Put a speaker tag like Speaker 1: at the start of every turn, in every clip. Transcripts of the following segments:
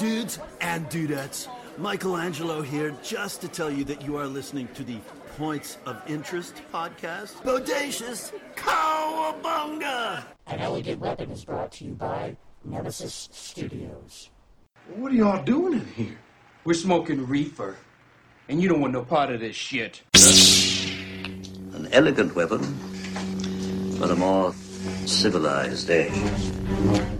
Speaker 1: Dudes and dudettes, Michelangelo here just to tell you that you are listening to the Points of Interest podcast. Bodacious Cowabunga!
Speaker 2: An Elegant Weapon is brought to you by Nemesis Studios.
Speaker 3: What are y'all doing in here?
Speaker 4: We're smoking reefer, and you don't want no part of this shit.
Speaker 5: An elegant weapon for a more civilized age.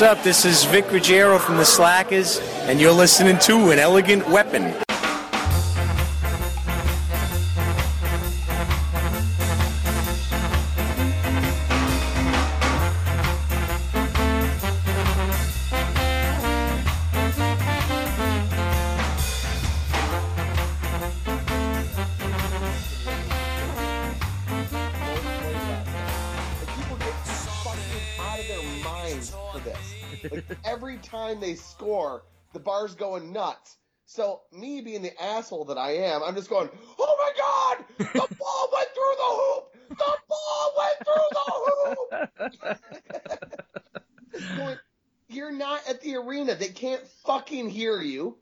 Speaker 6: What's up? This is Vic Ruggiero from the Slackers, and you're listening to An Elegant Weapon.
Speaker 7: Going nuts. So me being the asshole that I am, I'm just going, "Oh my god, the ball went through the hoop! The ball went through the hoop!" Going, You're not at the arena. They can't fucking hear you.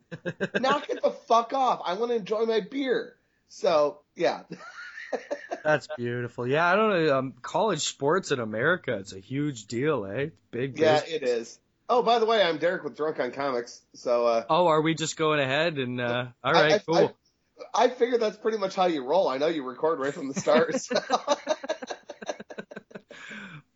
Speaker 7: Knock it the fuck off. I want to enjoy my beer. So yeah.
Speaker 8: That's beautiful. Yeah, I don't know. Um, college sports in America, it's a huge deal, eh? Big.
Speaker 7: Deal.
Speaker 8: Yeah,
Speaker 7: it is. Oh, by the way, I'm Derek with Drunk on Comics. So, uh,
Speaker 8: Oh, are we just going ahead and uh all
Speaker 7: I- I,
Speaker 8: cool.
Speaker 7: I, I figure that's pretty much how you roll. I know you record right from the start. so-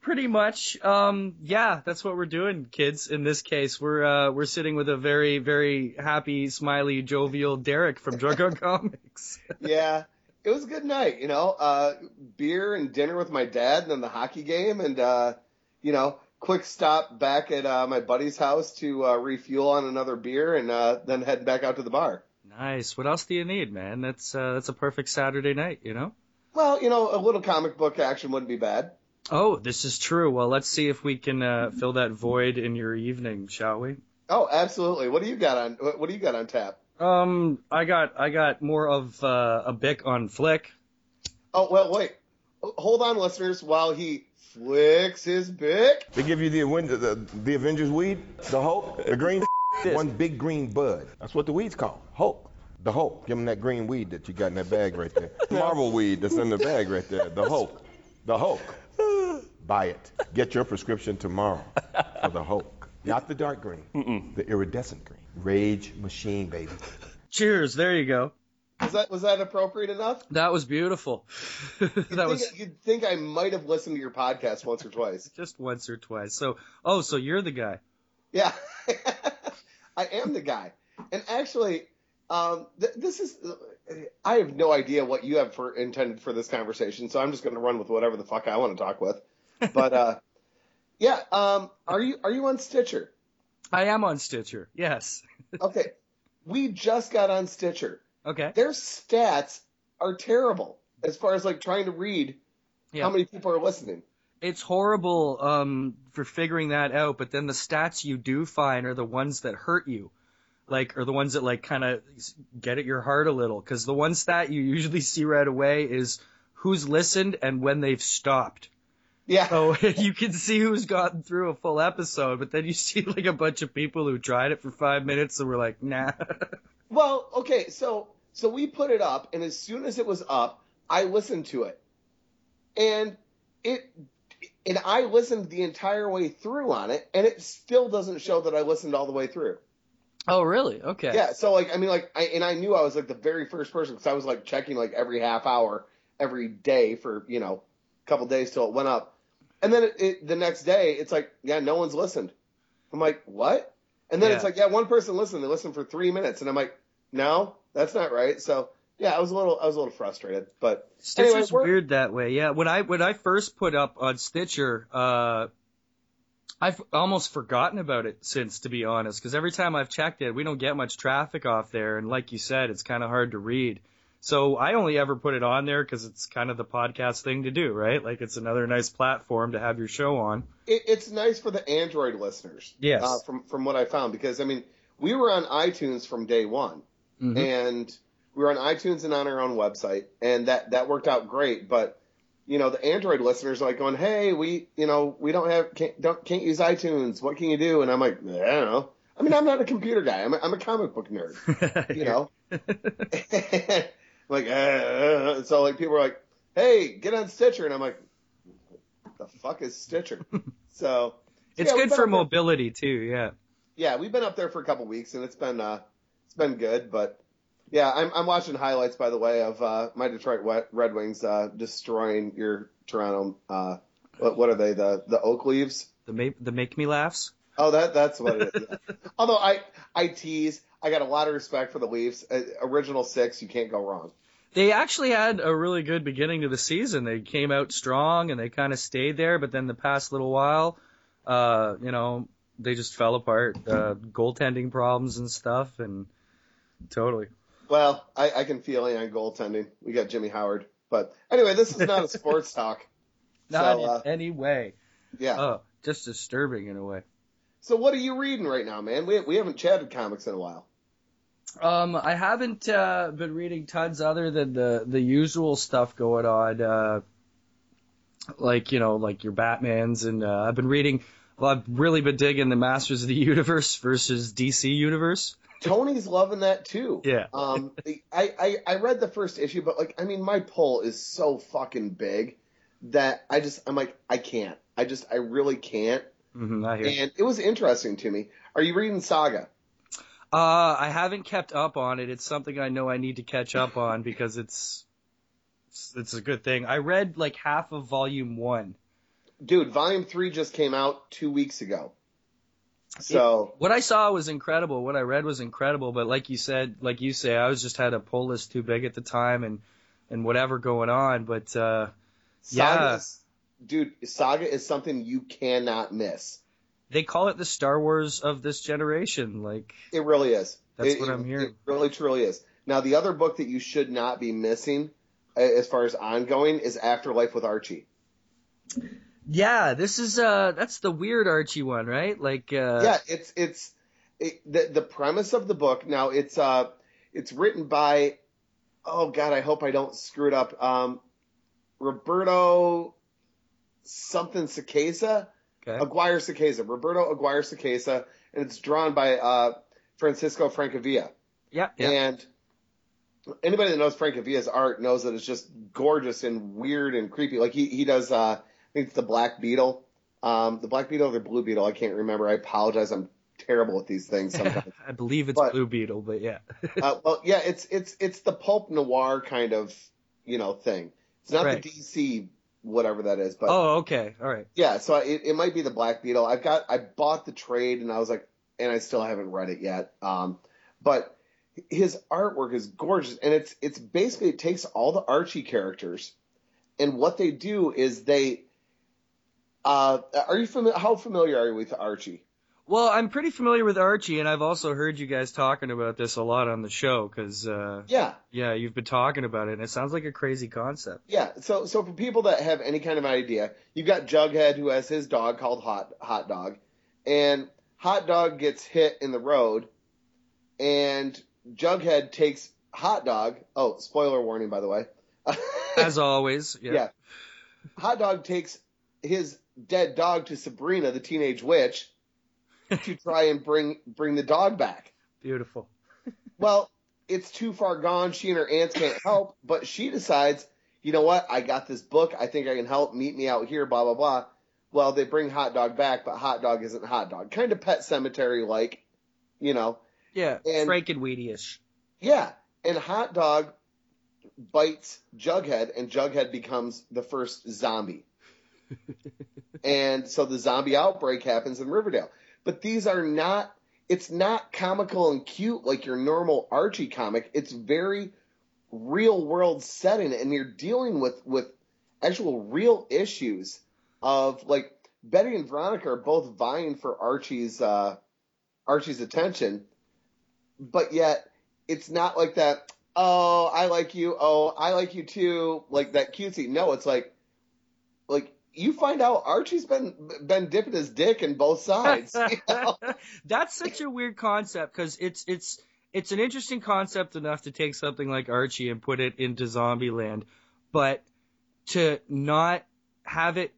Speaker 8: Pretty much. Um yeah, that's what we're doing, kids. In this case, we're uh we're sitting with a very very happy, smiley, jovial Derek from Drunk on Comics.
Speaker 7: yeah, it was a good night. You know, uh, beer and dinner with my dad, and then the hockey game, and uh, you know, quick stop back at uh, my buddy's house to uh, refuel on another beer, and uh, then heading back out to the bar.
Speaker 8: Nice. What else do you need, man? That's uh that's a perfect Saturday night, you know?
Speaker 7: Well, you know, a little comic book action wouldn't be bad.
Speaker 8: Oh, this is true. Well, let's see if we can uh, fill that void in your evening, shall we?
Speaker 7: Oh, absolutely. What do you got on? What do you got on tap?
Speaker 8: Um, I got I got more of uh, a bic on Flick.
Speaker 7: Oh, well, wait. Hold on, listeners, while he flicks his bick.
Speaker 9: They give you the, Aven- the, the Avengers weed, the Hulk, the green, one big green bud. That's what the weed's called, Hulk. The Hulk. Give him that green weed that you got in that bag right there. Marvel weed that's in the bag right there. The Hulk. The Hulk. Buy it. Get your prescription tomorrow for the Hulk. Not the dark green, the iridescent green. Rage machine, baby.
Speaker 8: Cheers. There you go.
Speaker 7: Was that was that appropriate enough?
Speaker 8: That was beautiful.
Speaker 7: You'd
Speaker 8: that
Speaker 7: think,
Speaker 8: was
Speaker 7: You'd think I might have listened to your podcast once or twice.
Speaker 8: just once or twice. So, oh, so you're the guy.
Speaker 7: Yeah, I am the guy. And actually, um, th- this is. I have no idea what you have for intended for this conversation, so I'm just going to run with whatever the fuck I want to talk with. But uh, yeah, um, are you are you on Stitcher?
Speaker 8: I am on Stitcher. Yes.
Speaker 7: Okay, we just got on Stitcher.
Speaker 8: Okay.
Speaker 7: Their stats are terrible as far as like trying to read
Speaker 8: Yeah.
Speaker 7: how many people are listening.
Speaker 8: It's horrible um, for figuring that out, but then the stats you do find are the ones that hurt you. Like, are the ones that like kind of get at your heart a little. Cause the one stat you usually see right away is who's listened and when they've stopped.
Speaker 7: Yeah.
Speaker 8: So you can see who's gotten through a full episode, but then you see like a bunch of people who tried it for five minutes and were like, nah.
Speaker 7: Well, okay, so so we put it up, and as soon as it was up, I listened to it, and it and I listened the entire way through on it, and it still doesn't show that I listened all the way through.
Speaker 8: Oh, really? Okay.
Speaker 7: Yeah, so like I mean like I and I knew I was like the very first person because I was like checking like every half hour every day for you know a couple days till it went up, and then it, it, the next day it's like yeah no one's listened. I'm like what? And then
Speaker 8: Yeah.
Speaker 7: it's like yeah one person listened they listened for three minutes and I'm like no that's not right. So yeah I was a little I was a little frustrated but
Speaker 8: Stitcher's
Speaker 7: anyway, we're-
Speaker 8: weird that way. Yeah, when I when I first put up on Stitcher, uh, I've almost forgotten about it since, to be honest, because every time I've checked it, we don't get much traffic off there, and like you said, it's kind of hard to read. So I only ever put it on there because it's kind of the podcast thing to do, right? Like it's another nice platform to have your show on.
Speaker 7: it, it's nice for the Android listeners.
Speaker 8: Yes.
Speaker 7: Uh, from from what I found, because I mean, we were on iTunes from day one,
Speaker 8: Mhm.
Speaker 7: and we were on iTunes and on our own website, and that that worked out great. But you know, the Android listeners are like going, "Hey, we you know we don't have can't don't can't use iTunes. What can you do?" And I'm like, I don't know. I mean, I'm not a computer guy. I'm a, I'm a comic book nerd. You know. like, uh, so like people are like, "Hey, get on Stitcher," and I'm like, "The fuck is Stitcher?" so
Speaker 8: It's
Speaker 7: yeah,
Speaker 8: good for
Speaker 7: up there-
Speaker 8: mobility too. Yeah.
Speaker 7: Yeah, we've been up there for a couple weeks, and it's been uh, it's been good. But yeah, I'm I'm watching highlights by the way of uh, my Detroit Wet- Red Wings uh, destroying your Toronto. Uh, what what are they? The the Oak Leaves.
Speaker 8: The make the make me laughs.
Speaker 7: Oh, that that's what it is. yeah. Although I I tease, I got a lot of respect for the Leafs. Uh, original six, you can't go wrong.
Speaker 8: They actually had a really good beginning to the season. They came out strong and they kind of stayed there, but then the past little while, uh, you know, they just fell apart. Uh, goaltending problems and stuff, and totally.
Speaker 7: Well, I, I can feel it on goaltending. We got Jimmy Howard, but anyway, this is not a sports talk.
Speaker 8: Not
Speaker 7: So, uh,
Speaker 8: in any way.
Speaker 7: Yeah.
Speaker 8: Oh, just disturbing in a way.
Speaker 7: So what are you reading right now, man? We we haven't chatted comics in a while.
Speaker 8: Um, I haven't uh, been reading tons other than the the usual stuff going on, uh, like you know, like your Batman's, and uh, I've been reading. Well, I've really been digging the Masters of the Universe versus DC Universe.
Speaker 7: Tony's loving that too.
Speaker 8: Yeah.
Speaker 7: Um, I, I I read the first issue, but like, I mean, my pull is so fucking big that I just I'm like I can't. I just I really can't.
Speaker 8: Mm-hmm, I hear.
Speaker 7: And it was interesting to me. Are you reading Saga?
Speaker 8: Uh, I haven't kept up on it. It's something I know I need to catch up on because it's it's, it's a good thing. I read like half of volume one.
Speaker 7: Dude, volume three just came out two weeks ago. So
Speaker 8: What I saw was incredible. What I read was incredible. But like you said, like you say, I was just had a pull list too big at the time and and whatever going on. But uh, yeah,
Speaker 7: dude, Saga is something you cannot miss.
Speaker 8: they call it the Star Wars of this generation. Like
Speaker 7: It really is.
Speaker 8: That's
Speaker 7: It-
Speaker 8: what I'm
Speaker 7: it-
Speaker 8: hearing.
Speaker 7: It really truly is. Now the other book that you should not be missing, as far as ongoing, is Afterlife with Archie.
Speaker 8: Yeah, this is uh that's the weird Archie one, right? Like uh,
Speaker 7: yeah, it's it's it, the the premise of the book. Now it's uh it's written by oh god, I hope I don't screw it up. Um, Roberto something Sacasa,
Speaker 8: Okay.
Speaker 7: Aguirre Sacasa, Roberto Aguirre Sacasa, and it's drawn by uh Francisco Francavilla.
Speaker 8: yeah, yeah.
Speaker 7: And anybody that knows Francavilla's art knows that it's just gorgeous and weird and creepy. Like he he does uh it's the Black Beetle. Um the Black Beetle or the Blue Beetle, I can't remember. I apologize. I'm terrible at these things sometimes.
Speaker 8: I believe it's
Speaker 7: But-
Speaker 8: Blue Beetle, but yeah.
Speaker 7: uh, well, yeah, it's it's it's the pulp noir kind of, you know, thing. It's not
Speaker 8: Right.
Speaker 7: the DC whatever that is, but
Speaker 8: oh, okay, all right.
Speaker 7: yeah, so it, it might be the Black Beetle. I've got I bought the trade and I was like, and I still haven't read it yet. Um, but his artwork is gorgeous, and it's it's basically it takes all the Archie characters, and what they do is they. Uh, are you familiar? How familiar are you with Archie?
Speaker 8: Well, I'm pretty familiar with Archie, and I've also heard you guys talking about this a lot on the show because, uh,
Speaker 7: Yeah,
Speaker 8: yeah, you've been talking about it, and it sounds like a crazy concept.
Speaker 7: yeah. So so for people that have any kind of idea, you've got Jughead who has his dog called Hot Hot Dog, and Hot Dog gets hit in the road, and Jughead takes Hot Dog. Oh, spoiler warning, by the way.
Speaker 8: As always, yeah.
Speaker 7: yeah. Hot Dog takes his dead dog to Sabrina, the teenage witch, to try and bring bring the dog back.
Speaker 8: Beautiful.
Speaker 7: Well, it's too far gone. She and her aunts can't help, but she decides, you know what? I got this book. I think I can help. Meet me out here. Blah blah blah. well, they bring Hot Dog back, but Hot Dog isn't Hot Dog. Kind of Pet Sematary like, you know.
Speaker 8: Yeah,
Speaker 7: And-
Speaker 8: Frankenweenie-ish.
Speaker 7: Yeah, and Hot Dog bites Jughead, and Jughead becomes the first zombie. And so the zombie outbreak happens in Riverdale. But these are not, it's not comical and cute like your normal Archie comic. It's very real world setting, and you're dealing with, with actual real issues of like Betty and Veronica are both vying for Archie's, uh, Archie's attention, but yet it's not like that. Oh, I like you. Oh, I like you too. Like that cutesy. No, it's like, like you find out Archie's been been dipping his dick in both sides. you know?
Speaker 8: That's such a weird concept because it's it's it's an interesting concept enough to take something like Archie and put it into Zombieland, but to not have it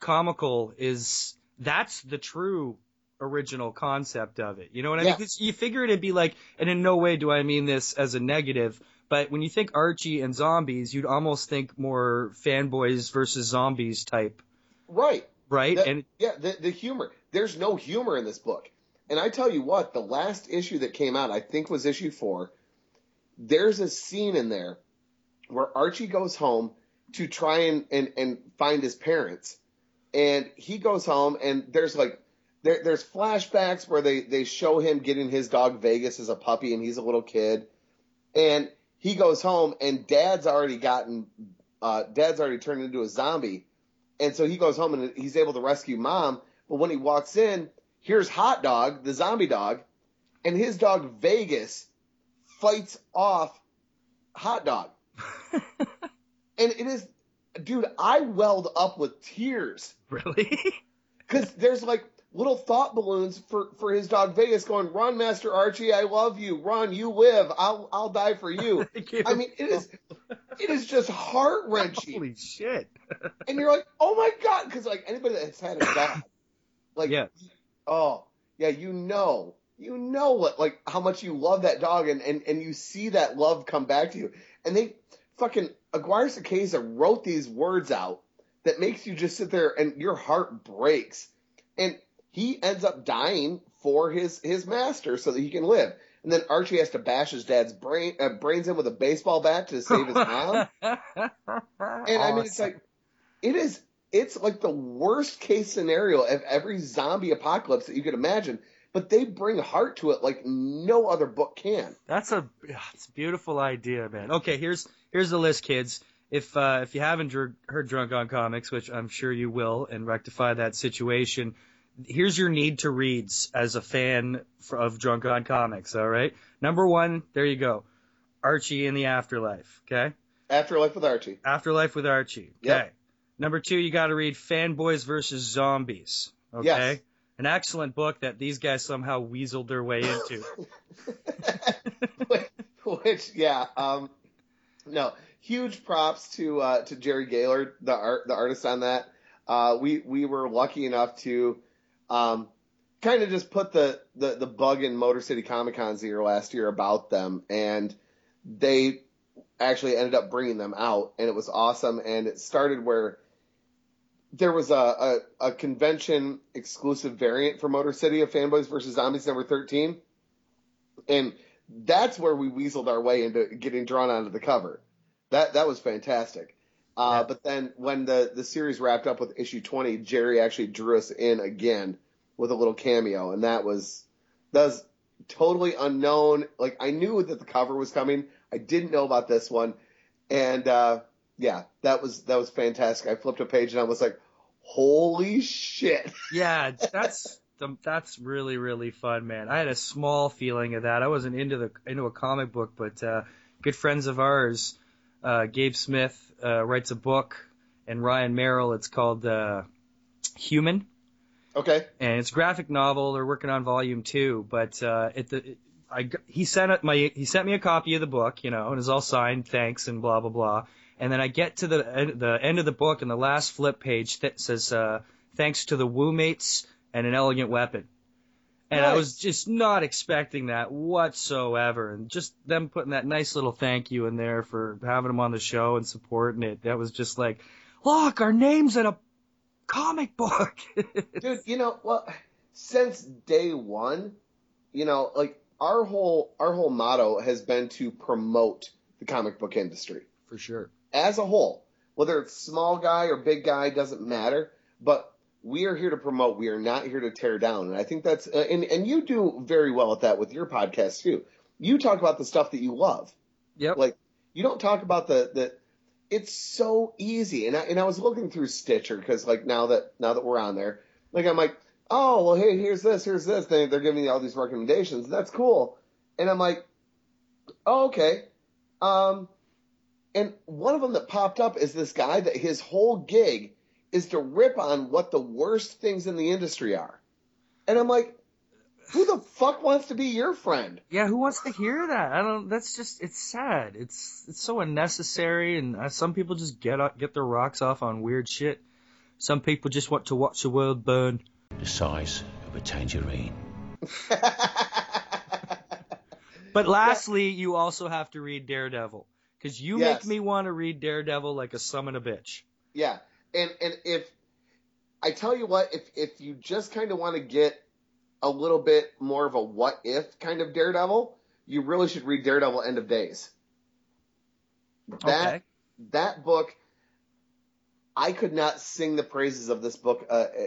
Speaker 8: comical is that's the true original concept of it. You know what I mean?
Speaker 7: Yeah.
Speaker 8: 'Cause you figure it'd be like, and in no way do I mean this as a negative, but when you think Archie and zombies, you'd almost think more fanboys versus zombies type,
Speaker 7: right.
Speaker 8: right?
Speaker 7: The-
Speaker 8: and
Speaker 7: yeah, the the humor. There's no humor in this book. And I tell you what, the last issue that came out, I think was issue four. There's a scene in there where Archie goes home to try and, and, and find his parents. And he goes home and there's like there, there's flashbacks where they, they show him getting his dog Vegas as a puppy and he's a little kid. And he goes home and dad's already gotten uh, dad's already turned into a zombie. And so he goes home and he's able to rescue mom. But when he walks in, here's Hot Dog, the zombie dog, and his dog Vegas fights off Hot Dog. and it is, dude, I welled up with tears.
Speaker 8: really,
Speaker 7: Because there's like little thought balloons for, for his dog Vegas going, run, Master Archie, I love you. Run, you live. I'll, I'll die for you. I mean, it is, it is just heart wrenching.
Speaker 8: holy shit.
Speaker 7: and you're like, oh my god, because like anybody that's had a dog, like,
Speaker 8: Yeah.
Speaker 7: oh yeah, you know, you know what, like how much you love that dog, and and and you see that love come back to you, and they fucking Aguirre Sacasa wrote these words out that makes you just sit there and your heart breaks, and he ends up dying for his his master so that he can live. And then Archie has to bash his dad's brain uh, brains in with a baseball bat to save his mom. And I mean, it's like, it is, it's like the worst case scenario of every zombie apocalypse that you could imagine, but they bring heart to it like no other book can.
Speaker 8: That's a it's a beautiful idea, man. Okay, here's here's the list, kids. If uh, if you haven't dr- heard Drunk on Comics, which I'm sure you will, and rectify that situation, here's your need to reads as a fan of Drunk on Comics. All right, number one, there you go, Archie in the Afterlife. Okay,
Speaker 7: Afterlife with Archie.
Speaker 8: Afterlife with Archie. Okay.
Speaker 7: Yep.
Speaker 8: Number two, you got to read Fanboys versus Zombies. Okay.
Speaker 7: Yes.
Speaker 8: An excellent book that these guys somehow weaseled their way into.
Speaker 7: Which, yeah, um, no, huge props to uh, to Jerry Gaylord, the art the artist on that. Uh, we we were lucky enough to um, kind of just put the, the the bug in Motor City Comic Con's ear last year about them, and they actually ended up bringing them out, and it was awesome. And it started where there was a, a, a convention exclusive variant for Motor City of Fanboys versus Zombies number 13. And that's where we weaseled our way into getting drawn onto the cover. That that was fantastic. Uh, But then when the, the series wrapped up with issue 20, Jerry actually drew us in again with a little cameo. And that was, that was totally unknown. Like I knew that the cover was coming. I didn't know about this one. And, uh, yeah, that was, that was fantastic. I flipped a page and I was like, holy shit.
Speaker 8: Yeah, that's that's really really fun, man. I had a small feeling of that. I wasn't into the into a comic book, but uh, good friends of ours, uh, Gabe Smith uh, writes a book, and Ryan Merrill. It's called uh, Human,
Speaker 7: Okay.
Speaker 8: and it's a graphic novel. They're working on volume two, but uh, it, the, I g- he sent my he sent me a copy of the book, you know, and it's all signed, thanks, and blah blah blah. And then I get to the end, the end of the book, and the last flip page that says, uh, "Thanks to the Woo Mates and an elegant weapon." And I was just not expecting that whatsoever, and just them putting that nice little thank you in there for having them on the show and supporting it. That was just like, look, our names in a comic book.
Speaker 7: Dude, you know, well, since day one, you know, like our whole our whole motto has been to promote the comic book industry
Speaker 8: For sure.
Speaker 7: as a whole. Whether it's small guy or big guy doesn't matter, but we are here to promote. We are not here to tear down, and I think that's uh, and and you do very well at that with your podcast too. You talk about the stuff that you love.
Speaker 8: Yep.
Speaker 7: Like you don't talk about the the. It's so easy, and I and I was looking through Stitcher because like now that now that we're on there, like I'm like, oh well, hey, here's this, here's this. They they're giving me all these recommendations. That's cool, and I'm like, oh okay, um, and one of them that popped up is this guy that his whole gig is to rip on what the worst things in the industry are, and I'm like, who the fuck wants to be your friend?
Speaker 8: Yeah, who wants to hear that? I don't. That's just. It's sad. It's it's so unnecessary, and uh, some people just get up, get their rocks off on weird shit. Some people just want to watch the world burn.
Speaker 10: The size of a tangerine.
Speaker 8: But lastly, you also have to read Daredevil because you
Speaker 7: Yes.
Speaker 8: make me want to read Daredevil like a summon a bitch.
Speaker 7: Yeah, and and if I tell you what, if if you just kind of want to get a little bit more of a what if kind of Daredevil, you really should read Daredevil End of Days. That
Speaker 8: Okay.
Speaker 7: that book, I could not sing the praises of this book uh, uh,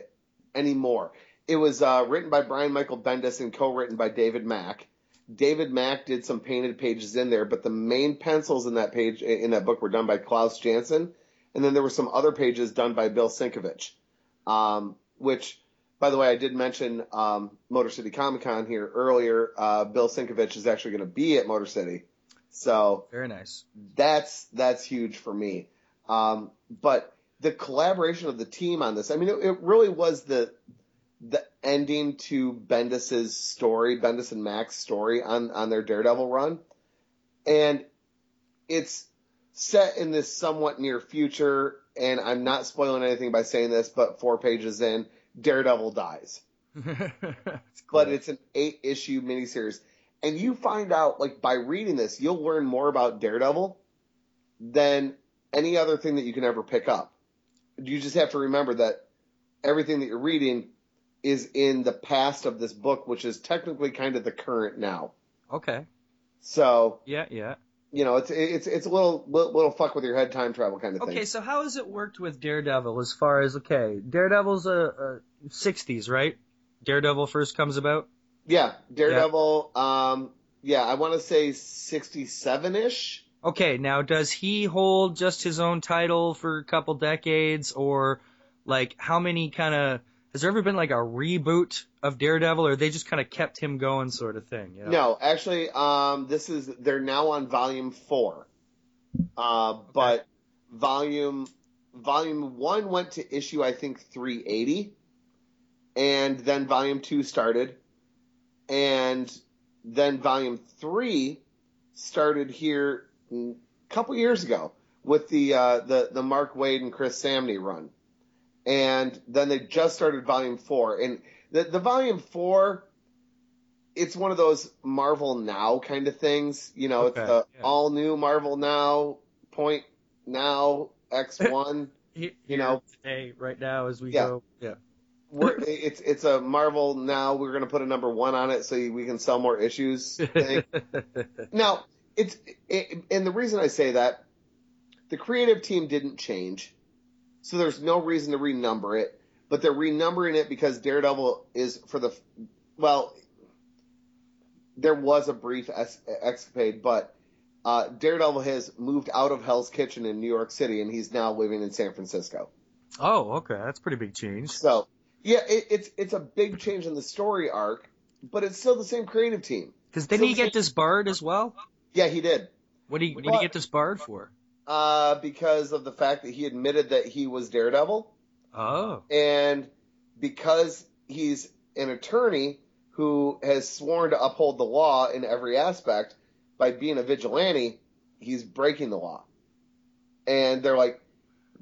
Speaker 7: anymore. It was uh, written by Brian Michael Bendis and co-written by David Mack. David Mack did some painted pages in there, but the main pencils in that page in that book were done by Klaus Janson, and then there were some other pages done by Bill Sienkiewicz, um, which, by the way, I did mention um, Motor City Comic Con here earlier. Uh, Bill Sienkiewicz is actually going to be at Motor City, so
Speaker 8: Very nice.
Speaker 7: that's that's huge for me. Um, but the collaboration of the team on this, I mean, it, it really was the the ending to Bendis's story, Bendis and Mack's story on on their Daredevil run, and it's set in this somewhat near future. And I'm not spoiling anything by saying this, but four pages in, Daredevil dies but it's an eight issue miniseries. And you find out, like, by reading this, you'll learn more about Daredevil than any other thing that you can ever pick up. You just have to remember that everything that you're reading is in the past of this book, which is technically kind of the current now.
Speaker 8: Okay.
Speaker 7: So,
Speaker 8: Yeah, yeah.
Speaker 7: You know, it's it's it's a little little, little fuck with your head time travel kind of thing.
Speaker 8: Okay, so how has it worked with Daredevil as far as okay, Daredevil's a, a 60s, right? Daredevil first comes about.
Speaker 7: Yeah, Daredevil. Um, yeah, I want to say sixty-seven ish.
Speaker 8: Okay, now does he hold just his own title for a couple decades, or like how many kind of has there ever been like a reboot of Daredevil, or they just kind of kept him going, sort of thing? You know?
Speaker 7: No, actually, um, this is they're now on volume four, uh, but volume volume one went to issue I think three eighty, and then volume two started, and then volume three started here a couple years ago with the uh, the the Mark Waid and Chris Samnee run, and then they just started volume four, and the the volume four it's one of those Marvel Now kind of things. You know,
Speaker 8: Okay,
Speaker 7: it's the
Speaker 8: yeah.
Speaker 7: all new Marvel Now point now X one. You know,
Speaker 8: today, right now, as we
Speaker 7: Yeah.
Speaker 8: go, yeah.
Speaker 7: we're, it's it's a Marvel Now. We're gonna put a number one on it so we can sell more issues. Thing. now it's it, and the reason I say that the creative team didn't change, so there's no reason to renumber it. But they're renumbering it because Daredevil is for the well. There was a brief es- escapade, but uh, Daredevil has moved out of Hell's Kitchen in New York City, and he's now living in San Francisco.
Speaker 8: oh, okay, that's a pretty big change.
Speaker 7: So yeah, it, it's it's a big change in the story arc, but it's still the same creative team.
Speaker 8: Because didn't he get disbarred as well?
Speaker 7: Yeah, he did.
Speaker 8: What did he, what did he get disbarred for?
Speaker 7: Uh, because of the fact that he admitted that he was Daredevil,
Speaker 8: Oh,
Speaker 7: and because he's an attorney who has sworn to uphold the law in every aspect, by being a vigilante, he's breaking the law. And they're like,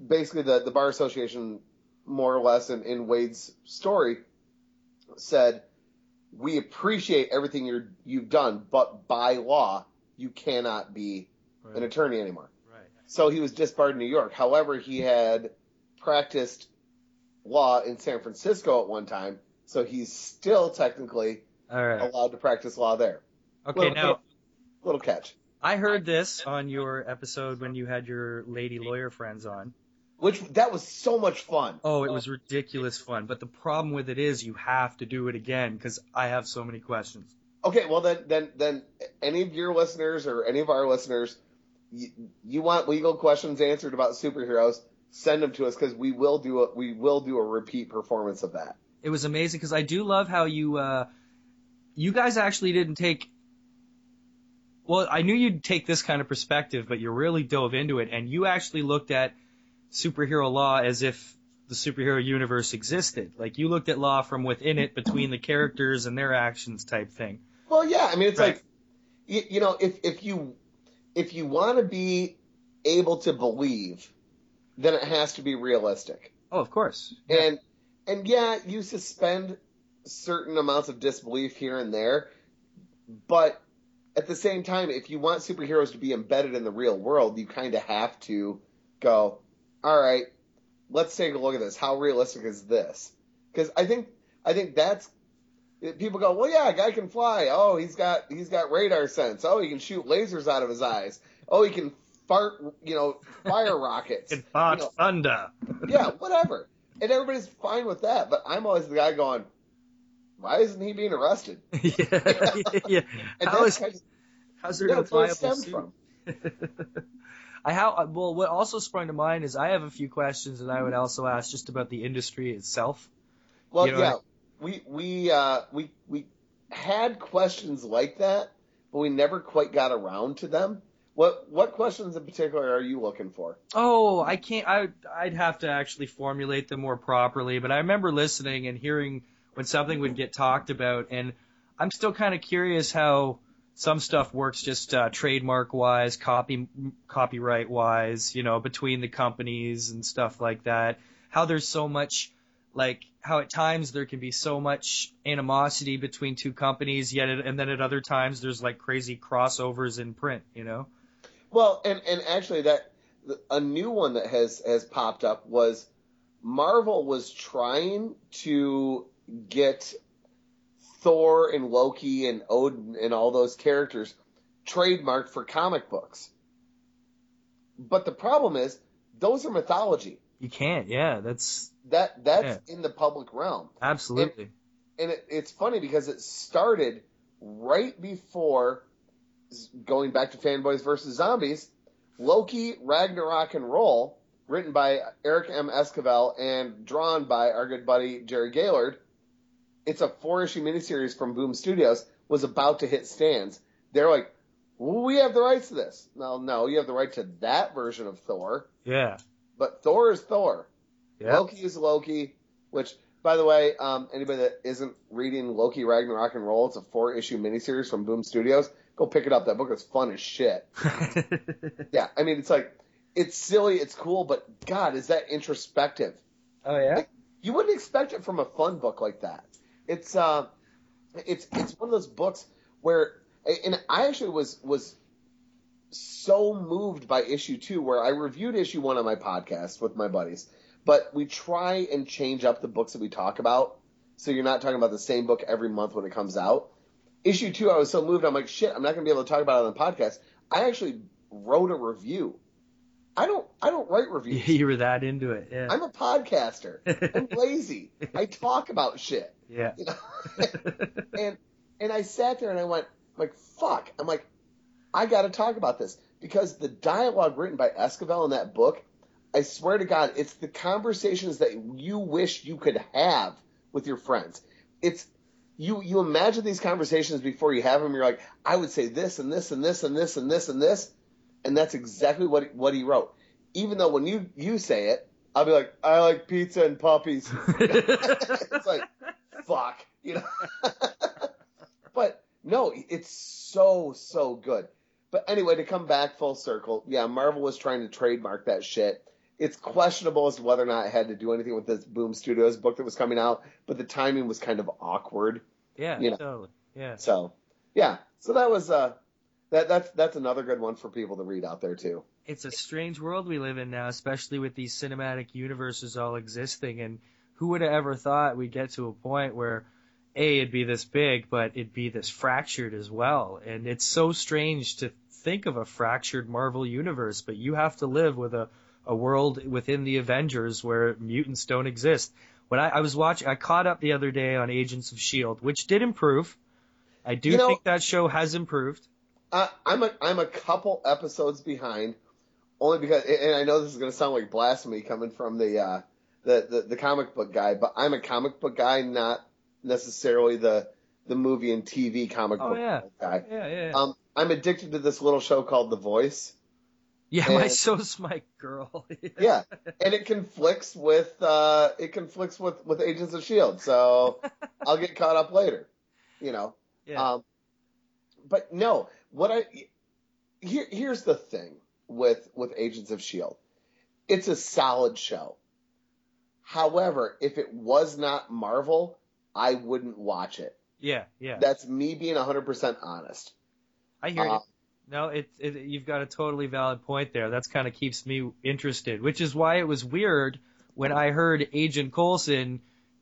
Speaker 7: basically, the, the Bar Association, more or less, in, in Waid's story, said, We appreciate everything you're, you've done, but by law, you cannot be an attorney anymore. So he was disbarred in New York. However, he had practiced law in San Francisco at one time, so he's still technically
Speaker 8: All right.
Speaker 7: allowed to practice law there.
Speaker 8: Okay,
Speaker 7: Little-
Speaker 8: now
Speaker 7: Little catch.
Speaker 8: I heard this on your episode when you had your lady lawyer friends on.
Speaker 7: Which that was so much fun.
Speaker 8: Oh, it was ridiculous fun. But the problem with it is you have to do it again because I have so many questions.
Speaker 7: Okay, well then, then, then, any of your listeners or any of our listeners, you, you want legal questions answered about superheroes, send them to us because we will do a we will do a repeat performance of that.
Speaker 8: It was amazing because I do love how you, uh, you guys actually didn't take. Well, I knew you'd take this kind of perspective, but you really dove into it, and you actually looked at superhero law as if the superhero universe existed. Like you looked at law from within it, between the characters and their actions, type thing.
Speaker 7: Well, yeah, I mean, it's
Speaker 8: Right.
Speaker 7: like, you, you know, if if you if you want to be able to believe, then it has to be realistic.
Speaker 8: Oh, of course.
Speaker 7: And and yeah, you suspend certain amounts of disbelief here and there, but at the same time, if you want superheroes to be embedded in the real world, you kind of have to go, all right, let's take a look at this. How realistic is this? Because I think I think that's people go, well, yeah, a guy can fly. Oh, he's got he's got radar sense. Oh, he can shoot lasers out of his eyes. Oh, he can fart, you know, fire rockets.
Speaker 8: It fought
Speaker 7: You know,
Speaker 8: thunder.
Speaker 7: yeah, whatever. And everybody's fine with that, but I'm always the guy going, why isn't he being arrested?
Speaker 8: yeah, yeah.
Speaker 7: And
Speaker 8: How is-
Speaker 7: kind of,
Speaker 8: How's there
Speaker 7: yeah,
Speaker 8: no
Speaker 7: that's where it
Speaker 8: viable suit?
Speaker 7: from.
Speaker 8: I how well what also sprung to mind is I have a few questions that I would also ask just about the industry itself.
Speaker 7: Well,
Speaker 8: You know,
Speaker 7: yeah, we we uh, we we had questions like that, but we never quite got around to them. What what questions in particular are you looking for?
Speaker 8: Oh, I can't. I I'd have to actually formulate them more properly. But I remember listening and hearing when something would get talked about, and I'm still kind of curious how some stuff works just uh, trademark wise, copy copyright wise, you know, between the companies and stuff like that. How there's so much like how at times there can be so much animosity between two companies, yet at, and then at other times there's like crazy crossovers in print, you know.
Speaker 7: Well, and and actually that a new one that has has popped up was Marvel was trying to get Thor and Loki and Odin and all those characters trademarked for comic books. But the problem is those are mythology.
Speaker 8: You can't, yeah, that's
Speaker 7: That that's in the public realm.
Speaker 8: absolutely.
Speaker 7: And it, it's funny because it started right before going back to fanboys versus zombies. Loki Ragnarok and Roll, written by Eric M. Esquivel and drawn by our good buddy Jerry Gaylord. It's a four issue miniseries from Boom Studios. Was about to hit stands. They're like, well, we have the rights to this. No, no, you have the right to that version of Thor,
Speaker 8: yeah.
Speaker 7: But Thor is Thor.
Speaker 8: Yeah.
Speaker 7: Loki is Loki, which, by the way, um, anybody that isn't reading Loki Ragnarok and Roll, it's a four issue miniseries from Boom Studios. Go pick it up. That book is fun as shit. yeah, I mean, it's like, it's silly, it's cool, but God, is that introspective?
Speaker 8: Oh yeah.
Speaker 7: Like, you wouldn't expect it from a fun book like that. It's uh, it's it's one of those books where, and I actually was was so moved by issue two, where I reviewed issue one on my podcast with my buddies, but we try and change up the books that we talk about, so you're not talking about the same book every month when it comes out. Issue two, I was so moved, I'm like, shit, I'm not gonna be able to talk about it on the podcast. I actually wrote a review. I don't I don't write reviews.
Speaker 8: you were that into it, yeah.
Speaker 7: I'm a podcaster. I'm lazy. I talk about shit.
Speaker 8: yeah.
Speaker 7: You know? and and I sat there and I went, like, fuck. I'm like, I gotta talk about this. Because the dialogue written by Esquivel in that book, I swear to God, it's the conversations that you wish you could have with your friends. It's you you imagine these conversations before you have them, you're like, I would say this and this and this and this and this and this. And that's exactly what what he wrote. Even though when you you say it, I'll be like, I like pizza and puppies. it's like, fuck, you know. but no, it's so so good. But anyway, to come back full circle, yeah, Marvel was trying to trademark that shit. It's questionable as to whether or not it had to do anything with this Boom Studios book that was coming out, but the timing was kind of awkward.
Speaker 8: Yeah,
Speaker 7: You know.
Speaker 8: totally. Yeah.
Speaker 7: So yeah, so that was uh that that's that's another good one for people to read out there too.
Speaker 8: It's a strange world we live in now, especially with these cinematic universes all existing and who would have ever thought we'd get to a point where a it'd be this big, but it'd be this fractured as well. And it's so strange to think of a fractured Marvel universe, but you have to live with a a world within the Avengers where mutants don't exist. When I, I was watching, I caught up the other day on Agents of Shield, which did improve. I do
Speaker 7: You know-
Speaker 8: think that show has improved.
Speaker 7: Uh, I'm a I'm a couple episodes behind, only because and I know this is going to sound like blasphemy coming from the, uh, the the the comic book guy, but I'm a comic book guy, not necessarily the the movie and TV comic
Speaker 8: Oh
Speaker 7: book
Speaker 8: yeah,
Speaker 7: guy.
Speaker 8: yeah, yeah.
Speaker 7: Um, I'm addicted to this little show called The Voice.
Speaker 8: yeah, my
Speaker 7: and-
Speaker 8: so's my girl.
Speaker 7: Yeah, and it conflicts with uh, it conflicts with with Agents of Shield, so I'll get caught up later. You know.
Speaker 8: Yeah.
Speaker 7: Um, but no, what I here here's the thing with with Agents of Shield, it's a solid show. However, if it was not Marvel, I wouldn't watch it.
Speaker 8: yeah, yeah.
Speaker 7: That's me being 100% honest.
Speaker 8: I hear
Speaker 7: Uh,
Speaker 8: you. No, it, it you've got a totally valid point there. That's kind of keeps me interested, which is why it was weird when I heard Agent Coulson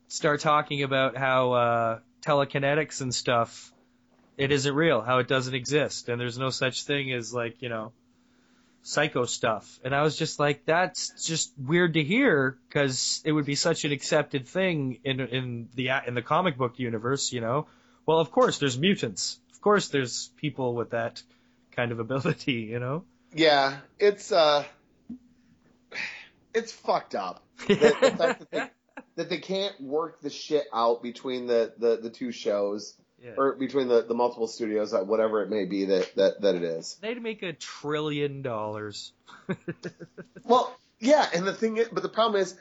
Speaker 8: start talking about how uh, telekinetics and stuff it isn't real, how it doesn't exist, and there's no such thing as like you know psycho stuff. And I was just like, that's just weird to hear because it would be such an accepted thing in in the in the comic book universe, you know. Well, of course, there's mutants. Of course, there's people with that kind of ability, you know.
Speaker 7: Yeah, it's uh, it's fucked up. The, the fact that they, that they can't work the shit out between the, the, the two shows
Speaker 8: Yeah.
Speaker 7: or between the, the multiple studios, whatever it may be that, that, that it is.
Speaker 8: They'd make a trillion dollars.
Speaker 7: Well, yeah, and the thing is, but the problem is,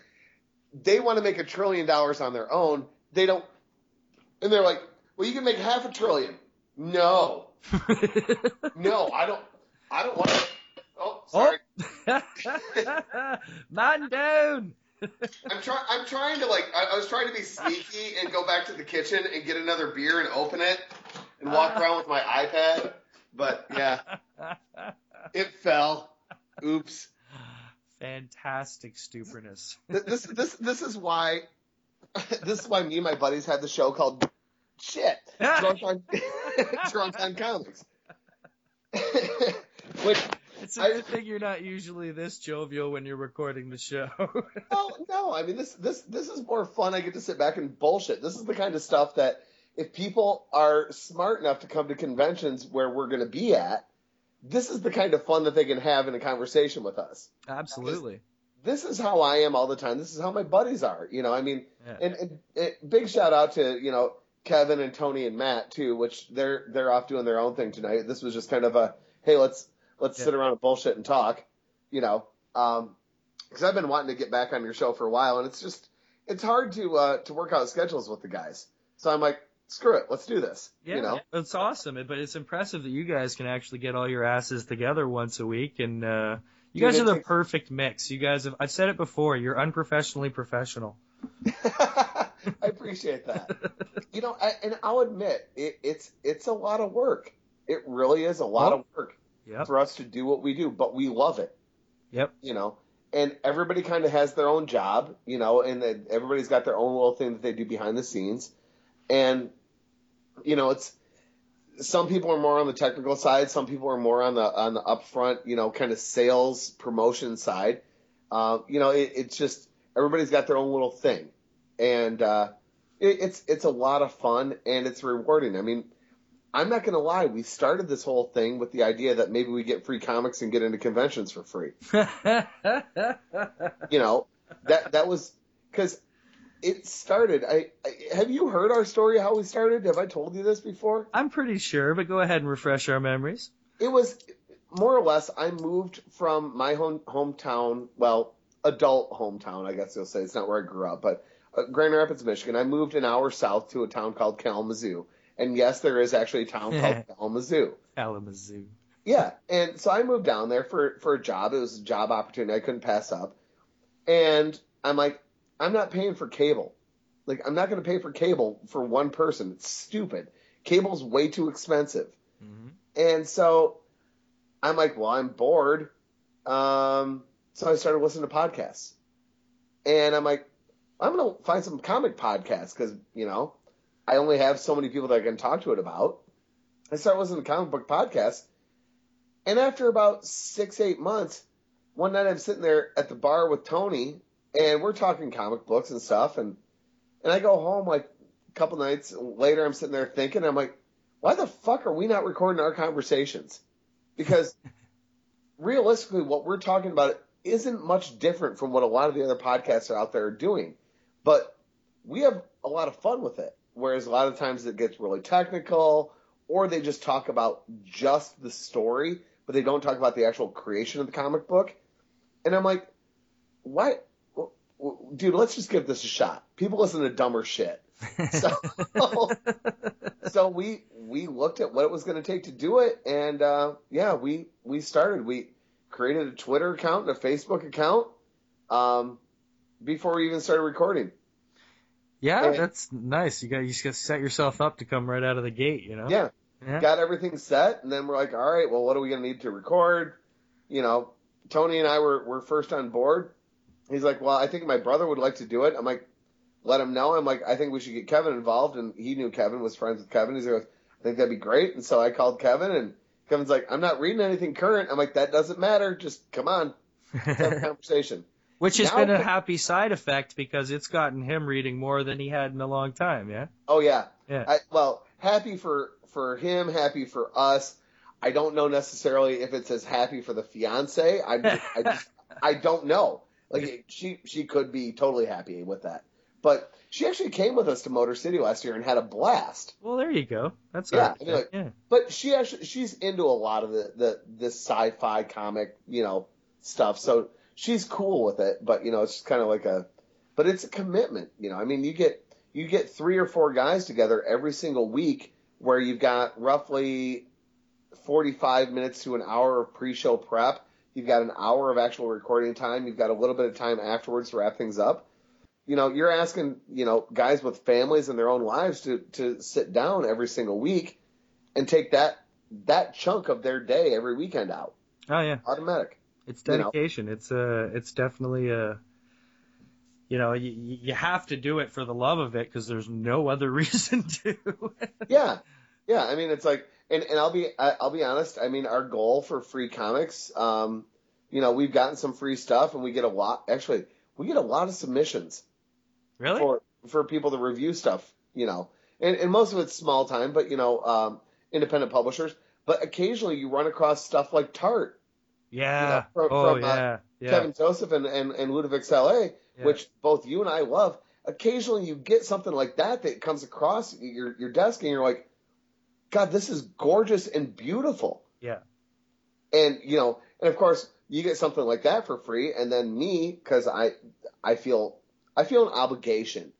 Speaker 7: they want to make a trillion dollars on their own. They don't, and they're like, well, you can make half a trillion. No, no, I don't, I don't want to. Oh, sorry. Oh.
Speaker 8: Man down.
Speaker 7: I'm trying. I'm trying to like. I, I was trying to be sneaky and go back to the kitchen and get another beer and open it and walk around with my iPad. But yeah, it fell. Oops.
Speaker 8: Fantastic stupidness.
Speaker 7: This this this is why. This is why me and my buddies had the show called Shit Drunk on Drunk on Comics. Which
Speaker 8: It's a good thing you're not usually this jovial when you're recording the show.
Speaker 7: no, no. I mean, this this this is more fun. I get to sit back and bullshit. This is the kind of stuff that if people are smart enough to come to conventions where we're going to be at, this is the kind of fun that they can have in a conversation with us.
Speaker 8: Absolutely.
Speaker 7: This is how I am all the time. This is how my buddies are. You know, I mean,
Speaker 8: Yeah.
Speaker 7: and, and, and big shout out to you know Kevin and Tony and Matt too, which they're they're off doing their own thing tonight. This was just kind of a hey, let's let's
Speaker 8: Yeah.
Speaker 7: sit around and bullshit and talk. You know, um, because I've been wanting to get back on your show for a while, and it's just it's hard to uh, to work out schedules with the guys. So I'm like, screw it, let's do this.
Speaker 8: Yeah,
Speaker 7: you know,
Speaker 8: it's awesome, but it's impressive that you guys can actually get all your asses together once a week, and uh, you
Speaker 7: Dude,
Speaker 8: guys are the
Speaker 7: takes-
Speaker 8: perfect mix. You guys have, I've said it before, you're unprofessionally professional.
Speaker 7: I appreciate that. you know, I, and I'll admit it, it's it's a lot of work. It really is a lot
Speaker 8: Oh.
Speaker 7: of work
Speaker 8: Yep.
Speaker 7: for us to do what we do, but we love it.
Speaker 8: Yep.
Speaker 7: You know, and everybody kind of has their own job, you know, and everybody's got their own little thing that they do behind the scenes, and you know, it's some people are more on the technical side, some people are more on the on the upfront, you know, kind of sales promotion side. Uh, you know, it, it's just everybody's got their own little thing, and uh, it, it's it's a lot of fun and it's rewarding. I mean, I'm not gonna lie, we started this whole thing with the idea that maybe we get free comics and get into conventions for free. You know, that that was because it started. I, I have you heard our story how we started? Have I told you this before?
Speaker 8: I'm pretty sure, but go ahead and refresh our memories.
Speaker 7: It was more or less. I moved from my home hometown, well, adult hometown, I guess you'll say. It's not where I grew up, but uh, Grand Rapids, Michigan. I moved an hour south to a town called Kalamazoo, and yes, there is actually a town called Kalamazoo.
Speaker 8: Kalamazoo.
Speaker 7: Yeah, and so I moved down there for for a job. It was a job opportunity I couldn't pass up, and I'm like, I'm not paying for cable. Like, I'm not going to pay for cable for one person. It's stupid. Cable's way too expensive. And so I'm like, well, I'm bored. Um, so I started listening to podcasts. And I'm like, I'm gonna find some comic podcasts because you know I only have so many people that I can talk to it about. I started listening to comic book podcasts, and after about six eight months, one night I'm sitting there at the bar with Tony, and we're talking comic books and stuff, and and I go home like a couple nights later. I'm sitting there thinking, I'm like, why the fuck are we not recording our conversations? Because realistically, what we're talking about isn't much different from what a lot of the other podcasts are out there doing, but we have a lot of fun with it. Whereas a lot of times it gets really technical, or they just talk about just the story, but they don't talk about the actual creation of the comic book. And I'm like, why? Dude, let's just give this a shot. People listen to dumber shit. So, so we we looked at what it was going to take to do it, and uh, yeah, we we started. We created a Twitter account and a Facebook account um, before we even started recording.
Speaker 8: Yeah,
Speaker 7: And-
Speaker 8: that's nice. You got you just got to set yourself up to come right out of the gate, you know.
Speaker 7: Yeah.
Speaker 8: Yeah.
Speaker 7: Got everything set, and then we're like, all right, well, what are we going to need to record? You know, Tony and I were, were first on board. He's like, well, I think my brother would like to do it. I'm like, let him know. I'm like, I think we should get Kevin involved, and he knew Kevin, was friends with Kevin. He's like, I think that'd be great. And so I called Kevin, and Kevin's like, I'm not reading anything current. I'm like, that doesn't matter. Just come on, let's have a conversation.
Speaker 8: Which has
Speaker 7: Now-
Speaker 8: been a happy side effect because it's gotten him reading more than he had in a long time. Yeah.
Speaker 7: Oh yeah.
Speaker 8: Yeah.
Speaker 7: I, well, happy for for him, happy for us. I don't know necessarily if it's as happy for the fiance. I just, I just I don't know. Like she she could be totally happy with that. But she actually came with us to Motor City last year and had a blast.
Speaker 8: Well, there you go. That's
Speaker 7: Yeah, I mean, like,
Speaker 8: yeah.
Speaker 7: But she actually she's into a lot of the the this sci-fi comic, you know, stuff. So she's cool with it, but you know, it's just kind of like a but it's a commitment, you know. I mean, you get you get three or four guys together every single week where you've got roughly 45 minutes to an hour of pre-show prep. You've got an hour of actual recording time. You've got a little bit of time afterwards to wrap things up. You know, you're asking, you know, guys with families and their own lives to to sit down every single week and take that that chunk of their day every weekend out.
Speaker 8: Oh yeah.
Speaker 7: Automatic.
Speaker 8: It's
Speaker 7: You know.
Speaker 8: dedication. It's uh it's definitely a you know, you, you have to do it for the love of it because there's no other reason to.
Speaker 7: yeah, yeah. I mean, it's like, and, and I'll be I'll be honest. I mean, our goal for free comics, um, you know, we've gotten some free stuff, and we get a lot. Actually, we get a lot of submissions
Speaker 8: really?
Speaker 7: for for people to review stuff. You know, and, and most of it's small time, but you know, um, independent publishers. But occasionally, you run across stuff like Tart.
Speaker 8: Yeah.
Speaker 7: You know, from,
Speaker 8: oh
Speaker 7: from, uh,
Speaker 8: yeah. yeah.
Speaker 7: Kevin Joseph and, and, and Ludovic Saleh,
Speaker 8: Yeah.
Speaker 7: which both you and I love. Occasionally you get something like that that comes across your, your desk and you're like, God, this is gorgeous and beautiful.
Speaker 8: Yeah.
Speaker 7: And, you know, and of course you get something like that for free. And then me, cause I, I feel, I feel an obligation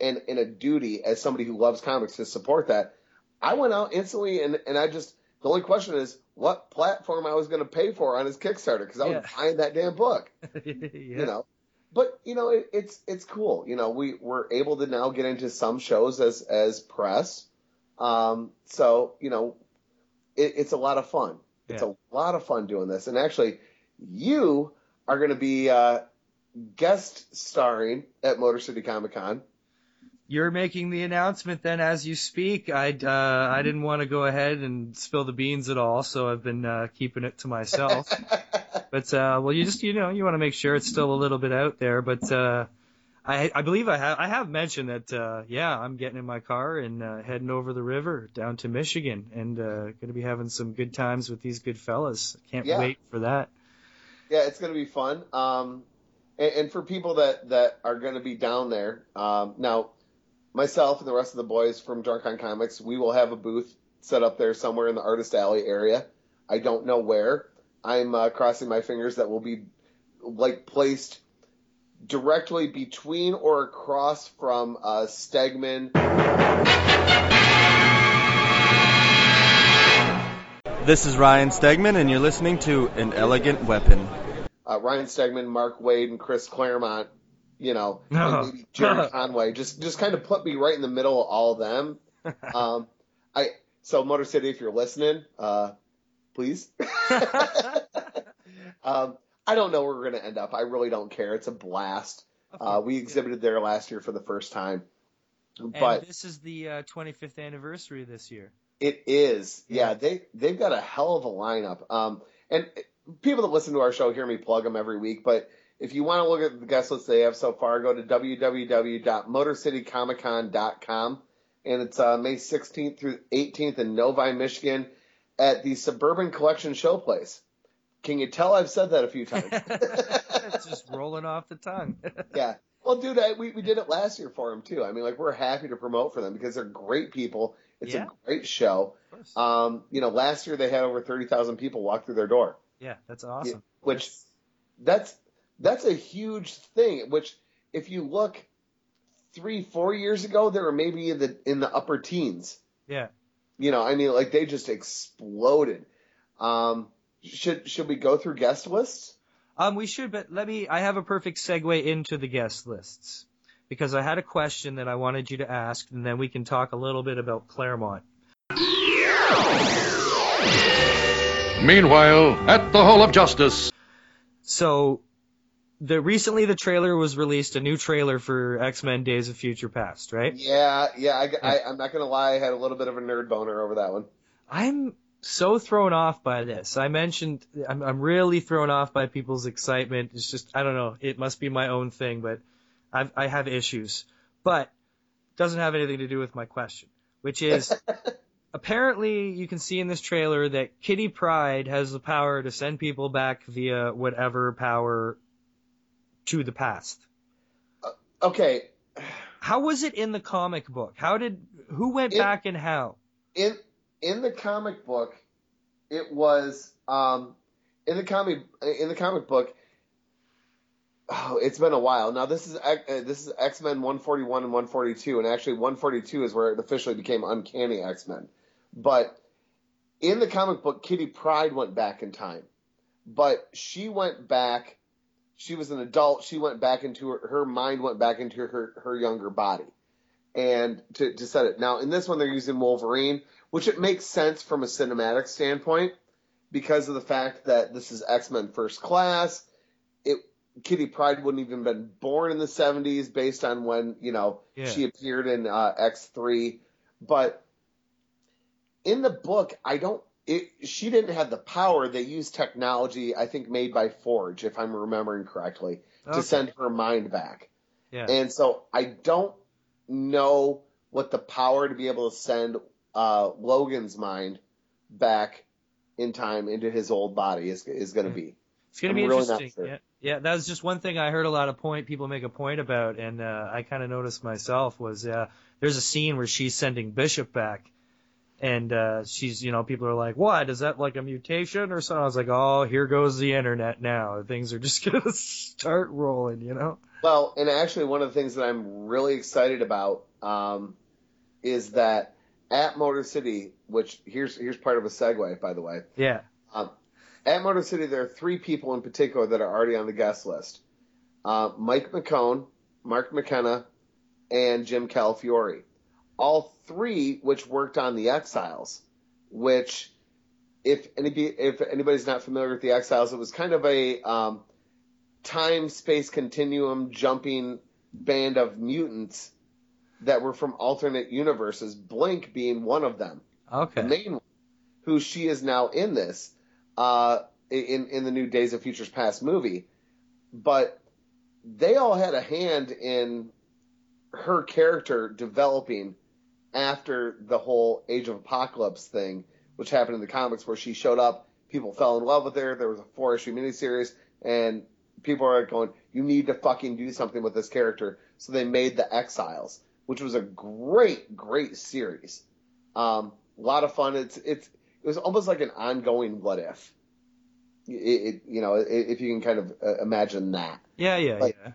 Speaker 7: and, and a duty as somebody who loves comics to support that. I went out instantly and, and I just, the only question is what platform I was going to pay for on his Kickstarter because I was
Speaker 8: Yeah.
Speaker 7: buying that damn book
Speaker 8: yeah.
Speaker 7: you know. But you know, it, it's it's cool. You know, we we're able to now get into some shows as as press. Um, so you know, it, it's a lot of fun. It's
Speaker 8: Yeah.
Speaker 7: a lot of fun doing this. And actually, you are going to be uh, guest starring at Motor City Comic Con.
Speaker 8: You're making the announcement then as you speak. I uh, I didn't want to go ahead and spill the beans at all, so I've been uh, keeping it to myself. but uh, well, you just you know you want to make sure it's still a little bit out there. But uh, I I believe I have I have mentioned that uh, yeah I'm getting in my car and uh, heading over the river down to Michigan and uh, going to be having some good times with these good fellas. Can't
Speaker 7: Yeah.
Speaker 8: wait for that.
Speaker 7: Yeah, it's going to be fun. Um, and, and for people that, that are going to be down there, um, now, myself and the rest of the boys from Drunk on Comics, we will have a booth set up there somewhere in the Artist Alley area. I don't know where. I'm uh, crossing my fingers that will be like placed directly between or across from uh, Stegman.
Speaker 11: This is Ryan Stegman, and you're listening to An Elegant Weapon.
Speaker 7: uh, Ryan Stegman, Mark Waid, and Chris Claremont, you know,
Speaker 8: No.
Speaker 7: and maybe Gerry Conway, just just kind of put me right in the middle of all of them. Um, I so Motor City, if you're listening, uh, please. um, I don't know where we're gonna end up. I really don't care. It's a blast. Uh, we exhibited there last year for the first time,
Speaker 8: And
Speaker 7: but
Speaker 8: this is the uh, 25th anniversary this year.
Speaker 7: It is. Yeah, they they've got a hell of a lineup. Um, and people that listen to our show hear me plug them every week. But if you want to look at the guest list they have so far, go to www.motorcitycomiccon.com, and it's uh, May 16th through 18th in Novi, Michigan, at the Suburban Collection Showplace. Can you tell I've said that a few times?
Speaker 8: it's just rolling off the tongue.
Speaker 7: yeah. Well, dude, I, we we did it last year for them too. I mean, like we're happy to promote for them because they're great people. It's
Speaker 8: Yeah.
Speaker 7: a great show. Um, you know, last year they had over thirty thousand people walk through their door,
Speaker 8: yeah, that's awesome.
Speaker 7: which that's that's a huge thing. Which, if you look three, four years ago, they were maybe in the in the upper teens.
Speaker 8: Yeah.
Speaker 7: You know, I mean, like they just exploded. Um, should should we go through guest lists?
Speaker 8: Um, we should, but let me. I have a perfect segue into the guest lists because I had a question that I wanted you to ask, and then we can talk a little bit about Claremont.
Speaker 12: Meanwhile, at the Hall of Justice.
Speaker 8: So, the recently the trailer was released, a new trailer for X Men: Days of Future Past, right?
Speaker 7: Yeah, yeah. I, I, I'm not gonna lie, I had a little bit of a nerd boner over that one.
Speaker 8: I'm so thrown off by this. I mentioned I'm, I'm really thrown off by people's excitement. It's just I don't know. It must be my own thing, but I've, I have issues. But it doesn't have anything to do with my question, which is apparently you can see in this trailer that Kitty Pryde has the power to send people back via whatever power to the past.
Speaker 7: Okay,
Speaker 8: How was it in the comic book? How did who went
Speaker 7: It-
Speaker 8: back and how?
Speaker 7: in in the comic book, it was um in the comic in the comic book. Oh, it's been a while now. This is uh, this is X Men 141 and 142, and actually 142 is where it officially became Uncanny X Men. But in the comic book, Kitty Pryde went back in time, but she went back. She was an adult. She went back into her, her mind went back into her her younger body, and to to set it now in this one they're using Wolverine, which it makes sense from a cinematic standpoint because of the fact that this is X Men First Class. It Kitty Pryde wouldn't even been born in the '70s, based on when you know
Speaker 8: Yeah.
Speaker 7: she appeared in uh, X3. But in the book, I don't. It, she didn't have the power. They used technology, I think, made by Forge, if I'm remembering correctly,
Speaker 8: Okay.
Speaker 7: to send her mind back.
Speaker 8: Yeah.
Speaker 7: And so I don't know what the power to be able to send uh, Logan's mind back in time into his old body is is going to be.
Speaker 8: It's gonna be
Speaker 7: really
Speaker 8: interesting.
Speaker 7: sure.
Speaker 8: Yeah, yeah, that was just one thing I heard a lot of point people make a point about, and uh, I kind of noticed myself was uh, there's a scene where she's sending Bishop back, and uh, she's you know people are like, what is that like a mutation or something? I was like, oh, here goes the internet now. Things are just gonna start rolling, you know?
Speaker 7: Well, and actually, one of the things that I'm really excited about um, is that at Motor City, which here's here's part of a segue, by the way.
Speaker 8: Yeah.
Speaker 7: Um, at Motor City, there are three people in particular that are already on the guest list: uh, Mike McKone, Mark McKenna, and Jim Calafiore. All three, which worked on the Exiles, which, if if anybody's not familiar with the Exiles, it was kind of a um, time space continuum jumping band of mutants that were from alternate universes. Blink being one of them
Speaker 8: Okay.
Speaker 7: the main one, who she is now in this, uh, in in the new Days of Futures Past movie, but they all had a hand in her character developing after the whole Age of Apocalypse thing, which happened in the comics, where she showed up, people fell in love with her. There was a four issue miniseries, and people are going, "You need to fucking do something with this character." So they made the Exiles, which was a great, great series. Um, a lot of fun. It's it's it was almost like an ongoing what if. It, it you know if you can kind of uh, imagine that.
Speaker 8: Yeah, yeah,
Speaker 7: Like-
Speaker 8: yeah.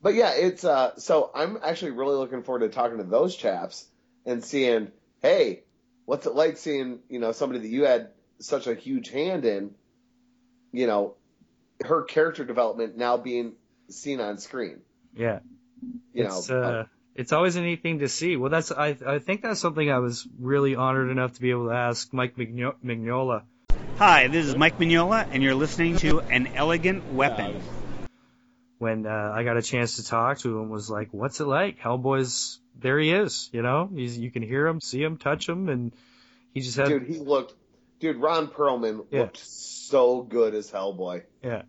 Speaker 7: But yeah, it's uh. So I'm actually really looking forward to talking to those chaps and seeing, hey, what's it like seeing you know somebody that you had such a huge hand in, you know, her character development now being seen on screen.
Speaker 8: Yeah.
Speaker 7: You
Speaker 8: it's
Speaker 7: know,
Speaker 8: uh, it's always a neat thing to see. Well, that's I I think that's something I was really honored enough to be able to ask Mike Migno- Mignola.
Speaker 13: Hi, this is Mike Mignola, and you're listening to An Elegant Weapon.
Speaker 8: when uh, I got a chance to talk to him was like, "What's it like? Hellboy's there. He is. You know, he's you can hear him, see him, touch him, and he just had
Speaker 7: Dude, he looked. Dude, Ron Perlman
Speaker 8: Yeah.
Speaker 7: looked so good as Hellboy.
Speaker 8: yeah."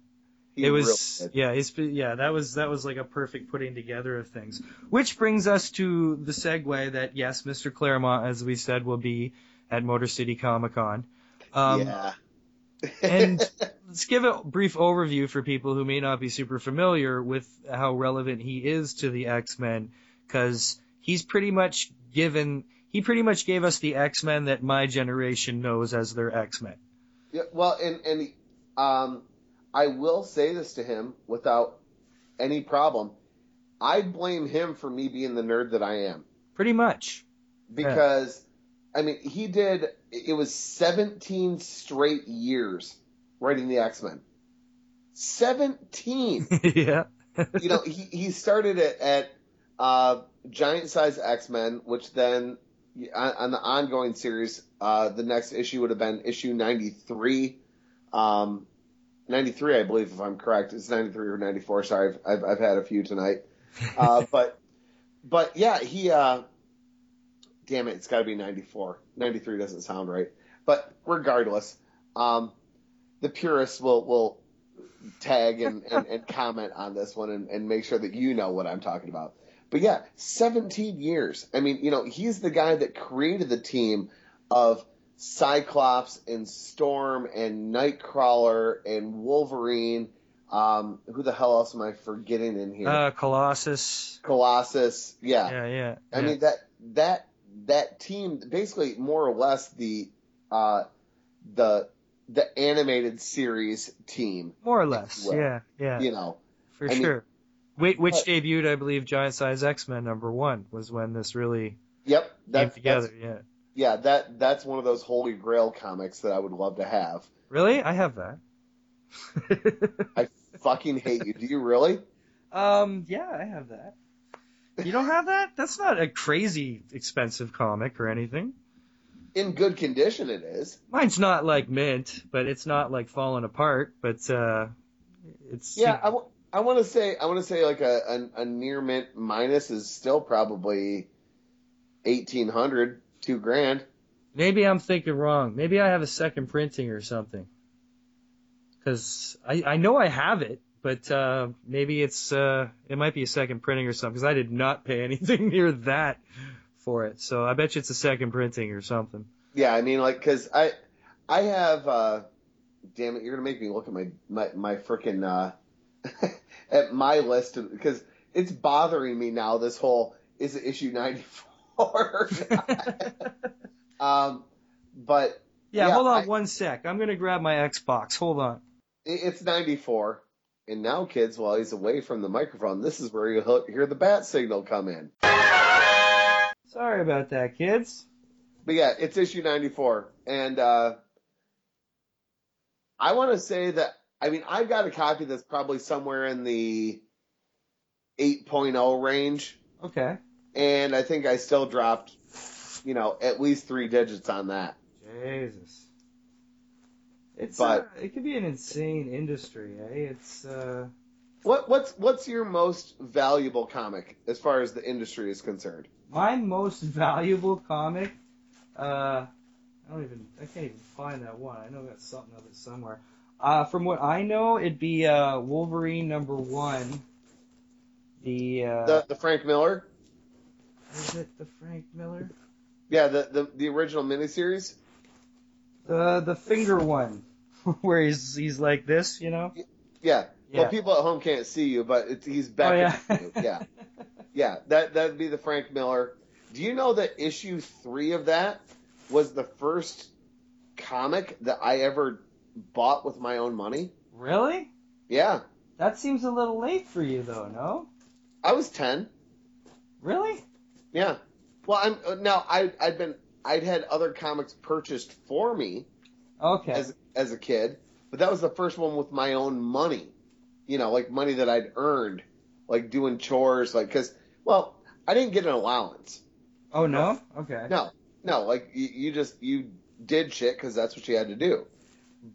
Speaker 7: He
Speaker 8: it was
Speaker 7: really
Speaker 8: yeah, it's yeah, that was that was like a perfect putting together of things. Which brings us to the segue that yes, Mr. Claremont, as we said, will be at Motor City Comic Con. Um,
Speaker 7: yeah.
Speaker 8: and let's give a brief overview for people who may not be super familiar with how relevant he is to the X-Men, because he's pretty much given he pretty much gave us the X-Men that my generation knows as their X-Men.
Speaker 7: Yeah, well, and and um, I will say this to him without any problem. I blame him for me being the nerd that I am
Speaker 8: Pretty much.
Speaker 7: because I mean he did it was 17 straight years writing the X-Men. 17.
Speaker 8: yeah.
Speaker 7: you know, he, he started it at uh, Giant Size X Men, which then on, on the ongoing series, uh, the next issue would have been issue 93. Um, 93, I believe, if I'm correct. It's 93 or 94. Sorry, I've, I've, I've had a few tonight. Uh, but, but yeah, he, uh, damn it, it's got to be 94. 93 doesn't sound right. But regardless, um, the purists will, will tag and, and, and comment on this one and, and make sure that you know what I'm talking about. But yeah, 17 years. I mean, you know, he's the guy that created the team of Cyclops and Storm and Nightcrawler and Wolverine. Um, who the hell else am I forgetting in here?
Speaker 8: Uh, Colossus.
Speaker 7: Colossus. Yeah.
Speaker 8: Yeah, yeah.
Speaker 7: I
Speaker 8: yeah.
Speaker 7: mean that that that team basically more or less the uh the the animated series team.
Speaker 8: more or less.
Speaker 7: well,
Speaker 8: Yeah, yeah.
Speaker 7: You know.
Speaker 8: for
Speaker 7: I
Speaker 8: sure. Wait, which
Speaker 7: But-
Speaker 8: debuted, I believe, Giant Size X Men number one was when this really
Speaker 7: Yep.
Speaker 8: came
Speaker 7: That's,
Speaker 8: together. Yeah.
Speaker 7: yeah, that that's one of those holy grail comics that I would love to have.
Speaker 8: Really, I have that.
Speaker 7: I fucking hate you. Do you really?
Speaker 8: Um, yeah, I have that. You don't have that? That's not a crazy expensive comic or anything.
Speaker 7: In good condition, it is.
Speaker 8: Mine's not like mint, but it's not like falling apart. But uh, it's
Speaker 7: Yeah, I, w- I want to say I want to say like a, a a near mint minus is still probably eighteen hundred, two grand.
Speaker 8: Maybe I'm thinking wrong. Maybe I have a second printing or something. Because I, I know I have it, but uh, maybe it's uh, it might be a second printing or something. Because I did not pay anything near that for it, so I bet you it's a second printing or something.
Speaker 7: Yeah, I mean like because I I have uh, damn it, you're gonna make me look at my my my freaking uh, at my list because it's bothering me now. This whole is it issue ninety four. um, but
Speaker 8: Yeah,
Speaker 7: Yeah,
Speaker 8: hold on
Speaker 7: I-
Speaker 8: one sec. I'm gonna grab my Xbox. Hold on.
Speaker 7: it's ninety four. And now, kids, while he's away from the microphone, this is where you hear the bat signal come in.
Speaker 8: Sorry about that, kids.
Speaker 7: But yeah, it's issue 94. And uh, I want to say that, I mean, I've got a copy that's probably somewhere in the 8.0 range.
Speaker 8: Okay.
Speaker 7: And I think I still dropped, you know, at least three digits on that.
Speaker 8: Jesus. It's
Speaker 7: But-
Speaker 8: uh, it could be an insane industry, eh? It's uh
Speaker 7: What what's what's your most valuable comic as far as the industry is concerned?
Speaker 8: my most valuable comic. Uh, I don't even I can't even find that one. I know I got something of it somewhere. Uh, from what I know, it'd be uh Wolverine number one. The uh,
Speaker 7: The the Frank Miller?
Speaker 8: is it the Frank Miller?
Speaker 7: Yeah, the the, the original miniseries.
Speaker 8: The the finger one, where he's he's like this, you know?
Speaker 7: Yeah.
Speaker 8: Yeah.
Speaker 7: Well, people at home can't see you, but it's, he's back.
Speaker 8: Oh, yeah.
Speaker 7: you. yeah. Yeah. That that'd be the Frank Miller. Do you know that issue three of that was the first comic that I ever bought with my own money?
Speaker 8: Really?
Speaker 7: Yeah.
Speaker 8: That seems a little late for you, though. No?
Speaker 7: I was ten.
Speaker 8: Really?
Speaker 7: Yeah. Well, I'm uh, now. I I'd been I'd had other comics purchased for me
Speaker 8: Okay.
Speaker 7: as as a kid, but that was the first one with my own money. You know, like money that I'd earned, like doing chores, like because well, I didn't get an allowance.
Speaker 8: oh no? Okay.
Speaker 7: No, no, like you, you just you did shit because that's what you had to do.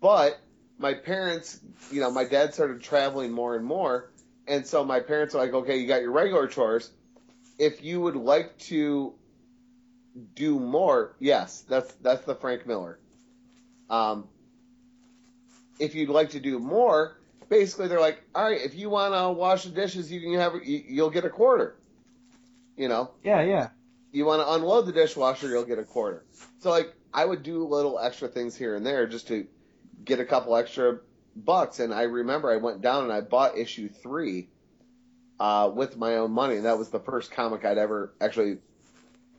Speaker 7: But my parents, you know, my dad started traveling more and more, and so my parents are like, okay, you got your regular chores. If you would like to do more, yes, that's that's the Frank Miller. Um, if you'd like to do more, basically they're like, all right, if you want to wash the dishes, you can have you, you'll get a quarter. You know,
Speaker 8: Yeah, yeah.
Speaker 7: you want to unload the dishwasher, you'll get a quarter. So like I would do little extra things here and there just to get a couple extra bucks. And I remember I went down and I bought issue three uh, with my own money. And that was the first comic I'd ever actually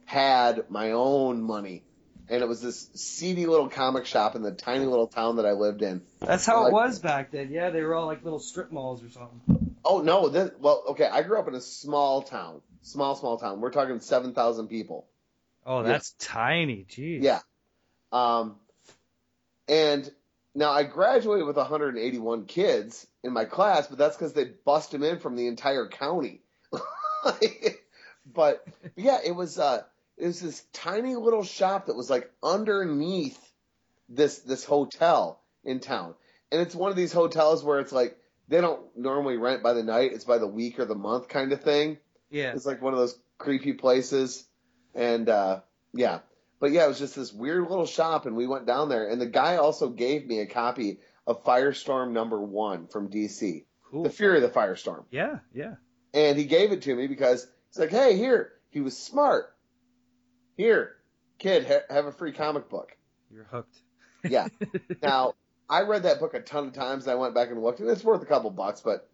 Speaker 7: had my own money. And it was this seedy little comic shop in the tiny little town that I lived in.
Speaker 8: That's how it was back then. Yeah, they were all like little strip malls or something.
Speaker 7: Oh no, this, well, okay, I grew up in a small town, small small town. We're talking seven thousand people.
Speaker 8: Oh,
Speaker 7: Yeah.
Speaker 8: that's tiny. Jeez.
Speaker 7: Yeah. Um, and now I graduated with 181 kids in my class, but that's because they bust them in from the entire county. but yeah, it was uh, it was this tiny little shop that was like underneath this this hotel in town, and it's one of these hotels where it's like they don't normally rent by the night; it's by the week or the month kind of thing.
Speaker 8: Yeah.
Speaker 7: It's like one of those creepy places. And uh yeah. But yeah, it was just this weird little shop and we went down there and the guy also gave me a copy of Firestorm number one from DC.
Speaker 8: Cool.
Speaker 7: The Fury of the Firestorm.
Speaker 8: Yeah, yeah.
Speaker 7: And he gave it to me because he's like, Hey, here. He was smart. Here, kid, ha- have a free comic book.
Speaker 8: You're hooked.
Speaker 7: Yeah. now, I read that book a ton of times and I went back and looked and it's worth a couple bucks, but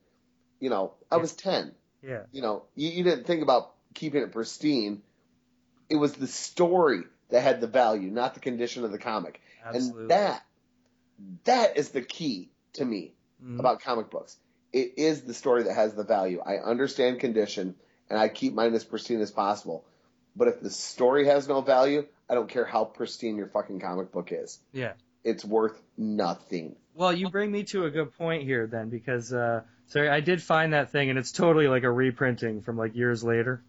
Speaker 7: you know, I was ten
Speaker 8: Yeah.
Speaker 7: you know, you, you didn't think about keeping it pristine. It was the story that had the value, not the condition of the comic.
Speaker 8: Absolutely.
Speaker 7: And that, that is the key to me
Speaker 8: Mhm.
Speaker 7: about comic books. It is the story that has the value. I understand condition and I keep mine as pristine as possible. But if the story has no value, I don't care how pristine your fucking comic book is.
Speaker 8: Yeah.
Speaker 7: It's worth nothing.
Speaker 8: Well, you bring me to a good point here then, because uh, sorry, I did find that thing, and it's totally like a reprinting from like years later.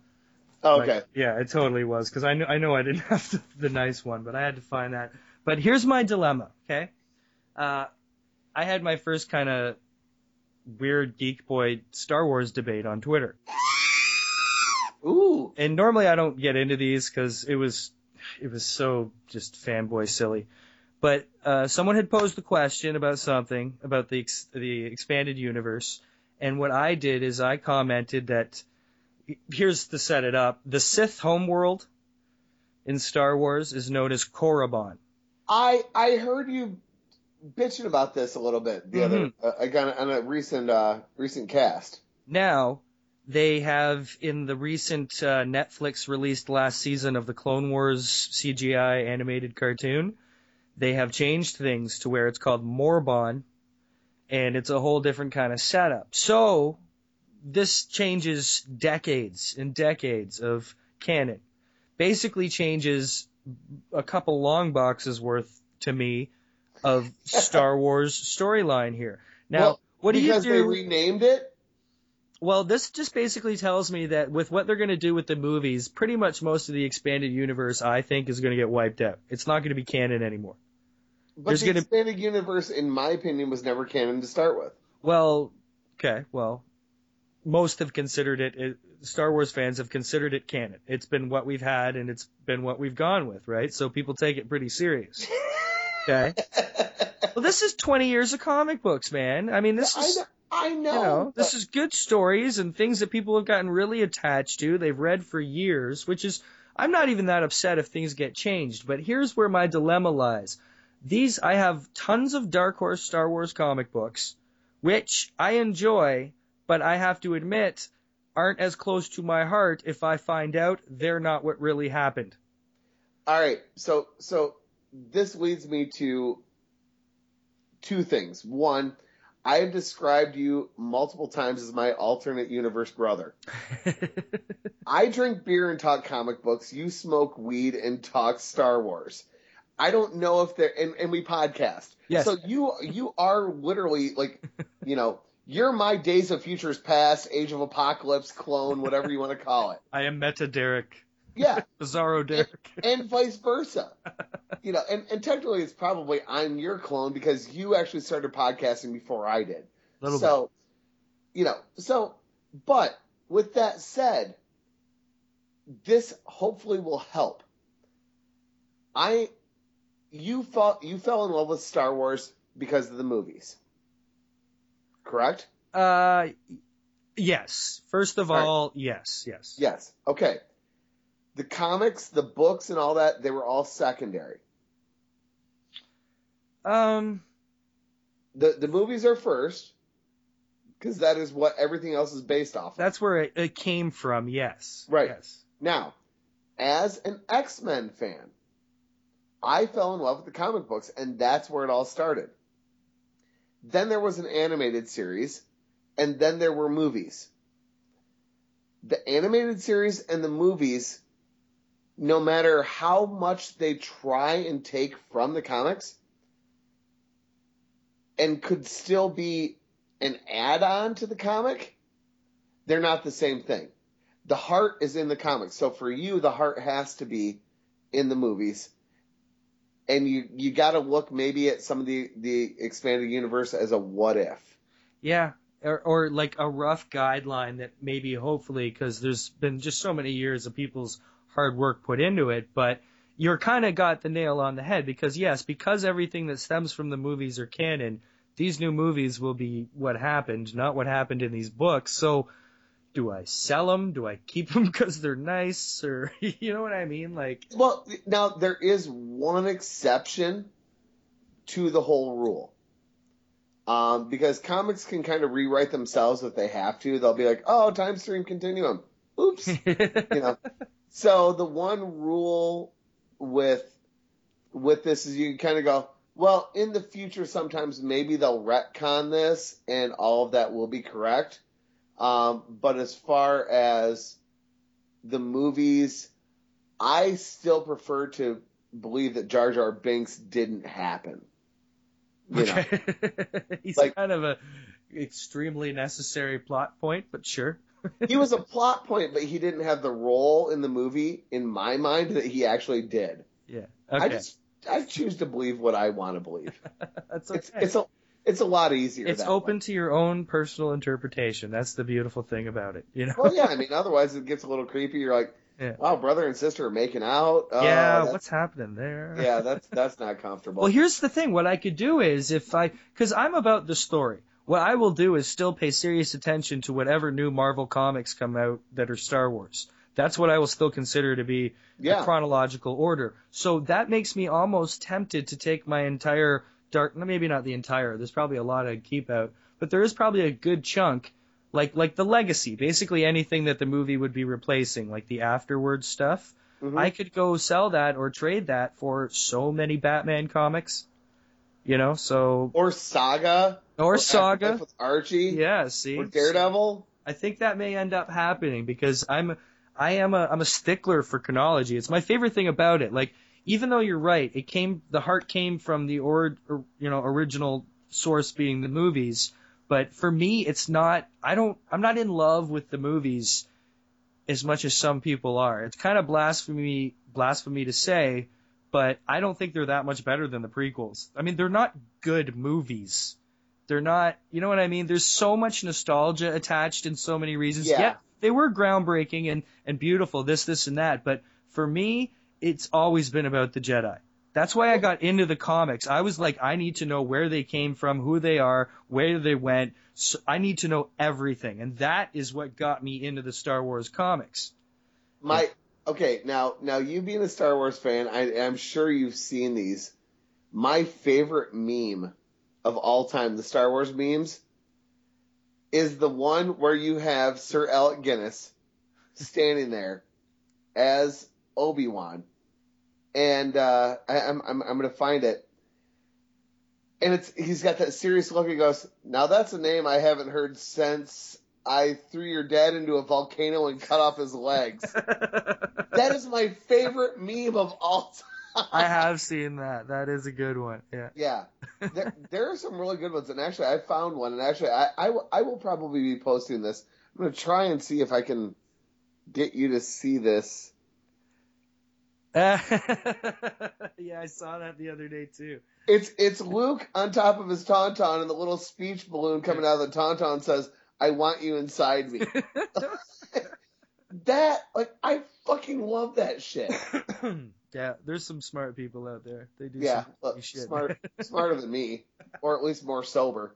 Speaker 7: Oh,
Speaker 8: Like,
Speaker 7: okay.
Speaker 8: yeah, it totally was, because I know I know I didn't have the, the nice one, but I had to find that. But here's my dilemma. Okay, uh, I had my first kind of weird geek boy Star Wars debate on Twitter.
Speaker 7: Ooh.
Speaker 8: And normally I don't get into these because it was it was so just fanboy silly. But uh, someone had posed the question about something about the ex- the expanded universe, and what I did is I commented that here's to set it up: the Sith homeworld in Star Wars is known as Korriban.
Speaker 7: I I heard you bitching about this a little bit the other uh, again on a recent uh recent cast.
Speaker 8: Now, they have in the recent uh, Netflix released last season of the Clone Wars CGI animated cartoon, they have changed things to where it's called Morbon, and it's a whole different kind of setup. So, this changes decades and decades of canon. Basically changes a couple long boxes worth to me of Star Wars storyline here. Now,
Speaker 7: Well,
Speaker 8: what do you do?
Speaker 7: because they renamed it?
Speaker 8: Well, this just basically tells me that with what they're going to do with the movies, pretty much most of the expanded universe, I think, is going to get wiped out. It's not going to be canon anymore.
Speaker 7: But
Speaker 8: There's
Speaker 7: the
Speaker 8: gonna-
Speaker 7: expanded universe, in my opinion, was never canon to start with.
Speaker 8: Well, okay, well, most have considered it, it, Star Wars fans have considered it canon. It's been what we've had and it's been what we've gone with, right? So people take it pretty serious. Okay? well, this is 20 years of comic books, man. I mean, this
Speaker 7: I
Speaker 8: is.
Speaker 7: know, I know.
Speaker 8: You know, this is good stories and things that people have gotten really attached to. They've read for years, which is, I'm not even that upset if things get changed, but here's where my dilemma lies. These, I have tons of Dark Horse Star Wars comic books, which I enjoy, but I have to admit, aren't as close to my heart if I find out they're not what really happened.
Speaker 7: All right, so so this leads me to two things. One, I have described you multiple times as my alternate universe brother. I drink beer and talk comic books. You smoke weed and talk Star Wars. I don't know if they're and, and we podcast.
Speaker 8: Yes.
Speaker 7: So you you are literally like, you know, you're my Days of Futures Past, Age of Apocalypse clone, whatever you want to call it.
Speaker 8: I am Meta Derek.
Speaker 7: Yeah.
Speaker 8: Bizarro Derek.
Speaker 7: and vice versa. You know, and, and technically it's probably I'm your clone because you actually started podcasting before I did.
Speaker 8: Little
Speaker 7: so, you know, so, but with that said, this hopefully will help. I, you fell, you fell in love with Star Wars because of the movies, correct?
Speaker 8: Uh, yes. First of
Speaker 7: All right.
Speaker 8: all, yes, yes.
Speaker 7: Yes. Okay. The comics, the books, and all that, they were all secondary.
Speaker 8: Um,
Speaker 7: The the movies are first, because that is what everything else is based off of.
Speaker 8: that's where it, it came from. Yes.
Speaker 7: Right.
Speaker 8: Yes.
Speaker 7: Now, as an X Men fan, I fell in love with the comic books, and that's where it all started. Then there was an animated series, and then there were movies. The animated series and the movies, no matter how much they try and take from the comics, and could still be an add on to the comic, they're not the same thing the heart is in the comics. So for you, the heart has to be in the movies. And you, you gotta look maybe at some of the, the expanded universe as a what if.
Speaker 8: Yeah. Or, or like a rough guideline that maybe hopefully, because there's been just so many years of people's hard work put into it, but you're kind of got the nail on the head because yes, because everything that stems from the movies are canon, these new movies will be what happened, not what happened in these books. So, do I sell them? Do I keep them because they're nice? Or you know what I mean? Like,
Speaker 7: Well, now there is one exception to the whole rule. Um, because comics can kind of rewrite themselves if they have to. They'll be like, oh, time stream continuum. Oops. you know. So the one rule with with this is you can kind of go, well, in the future, sometimes maybe they'll retcon this, and all of that will be correct. Um, but as far as the movies, I still prefer to believe that Jar Jar Binks didn't happen. You know,
Speaker 8: he's
Speaker 7: Like-
Speaker 8: kind of a extremely necessary plot point, but sure.
Speaker 7: he was a plot point, but he didn't have the role in the movie, in my mind, that he actually did.
Speaker 8: Yeah.
Speaker 7: I just I choose to believe what I want to believe.
Speaker 8: That's
Speaker 7: It's
Speaker 8: okay.
Speaker 7: it's a it's a lot easier.
Speaker 8: It's open
Speaker 7: way.
Speaker 8: to your own personal interpretation. That's the beautiful thing about it, you know.
Speaker 7: Well, yeah, I mean, otherwise it gets a little creepy. You're like,
Speaker 8: Yeah.
Speaker 7: wow, brother and sister are making out. Oh,
Speaker 8: yeah, what's happening there?
Speaker 7: yeah, that's that's not comfortable.
Speaker 8: Well, here's the thing. What I could do is if I, because I'm about the story. What I will do is still pay serious attention to whatever new Marvel comics come out that are Star Wars. That's what I will still consider to be
Speaker 7: Yeah.
Speaker 8: the chronological order. So that makes me almost tempted to take my entire dark, maybe not the entire. There's probably a lot I'd keep out, but there is probably a good chunk, like like the legacy, basically anything that the movie would be replacing, like the afterwards stuff.
Speaker 7: Mhm.
Speaker 8: I could go sell that or trade that for so many Batman comics. You know, so
Speaker 7: or Saga
Speaker 8: or Saga
Speaker 7: with Archie.
Speaker 8: Yeah, see,
Speaker 7: Or Daredevil.
Speaker 8: I think that may end up happening because I'm I am a I'm a stickler for chronology. It's my favorite thing about it. Like even though you're right, it came the heart came from the or, or you know original source being the movies, but for me it's not I don't I'm not in love with the movies as much as some people are. It's kind of blasphemy blasphemy to say, but I don't think they're that much better than the prequels. I mean, they're not good movies. They're not, you know what I mean? There's so much nostalgia attached in so many reasons.
Speaker 7: Yeah.
Speaker 8: they were groundbreaking and, and beautiful, this, this, and that. But for me, it's always been about the Jedi. That's why I got into the comics. I was like, I need to know where they came from, who they are, where they went. So I need to know everything. And that is what got me into the Star Wars comics.
Speaker 7: My okay now now you being a Star Wars fan, I, I'm sure you've seen these. My favorite meme of all time, the Star Wars memes, is the one where you have Sir Alec Guinness standing there as Obi Wan, and uh, I, I'm I'm I'm gonna find it. And it's he's got that serious look. He goes, "Now that's a name I haven't heard since I threw your dad into a volcano and cut off his legs." that is my favorite meme of all time.
Speaker 8: I have seen that. That is a good one. Yeah.
Speaker 7: Yeah, there, there are some really good ones, and actually, I found one, and actually, I, I, I will probably be posting this. I'm gonna try and see if I can get you to see this.
Speaker 8: yeah, I saw that the other day too.
Speaker 7: It's it's Luke on top of his tauntaun, and the little speech balloon coming out of the tauntaun says, I want you inside me. that like I fucking love that shit.
Speaker 8: yeah, there's some smart people out there. They do
Speaker 7: Yeah,
Speaker 8: some
Speaker 7: look,
Speaker 8: shit.
Speaker 7: smart, smarter than me, or at least more sober.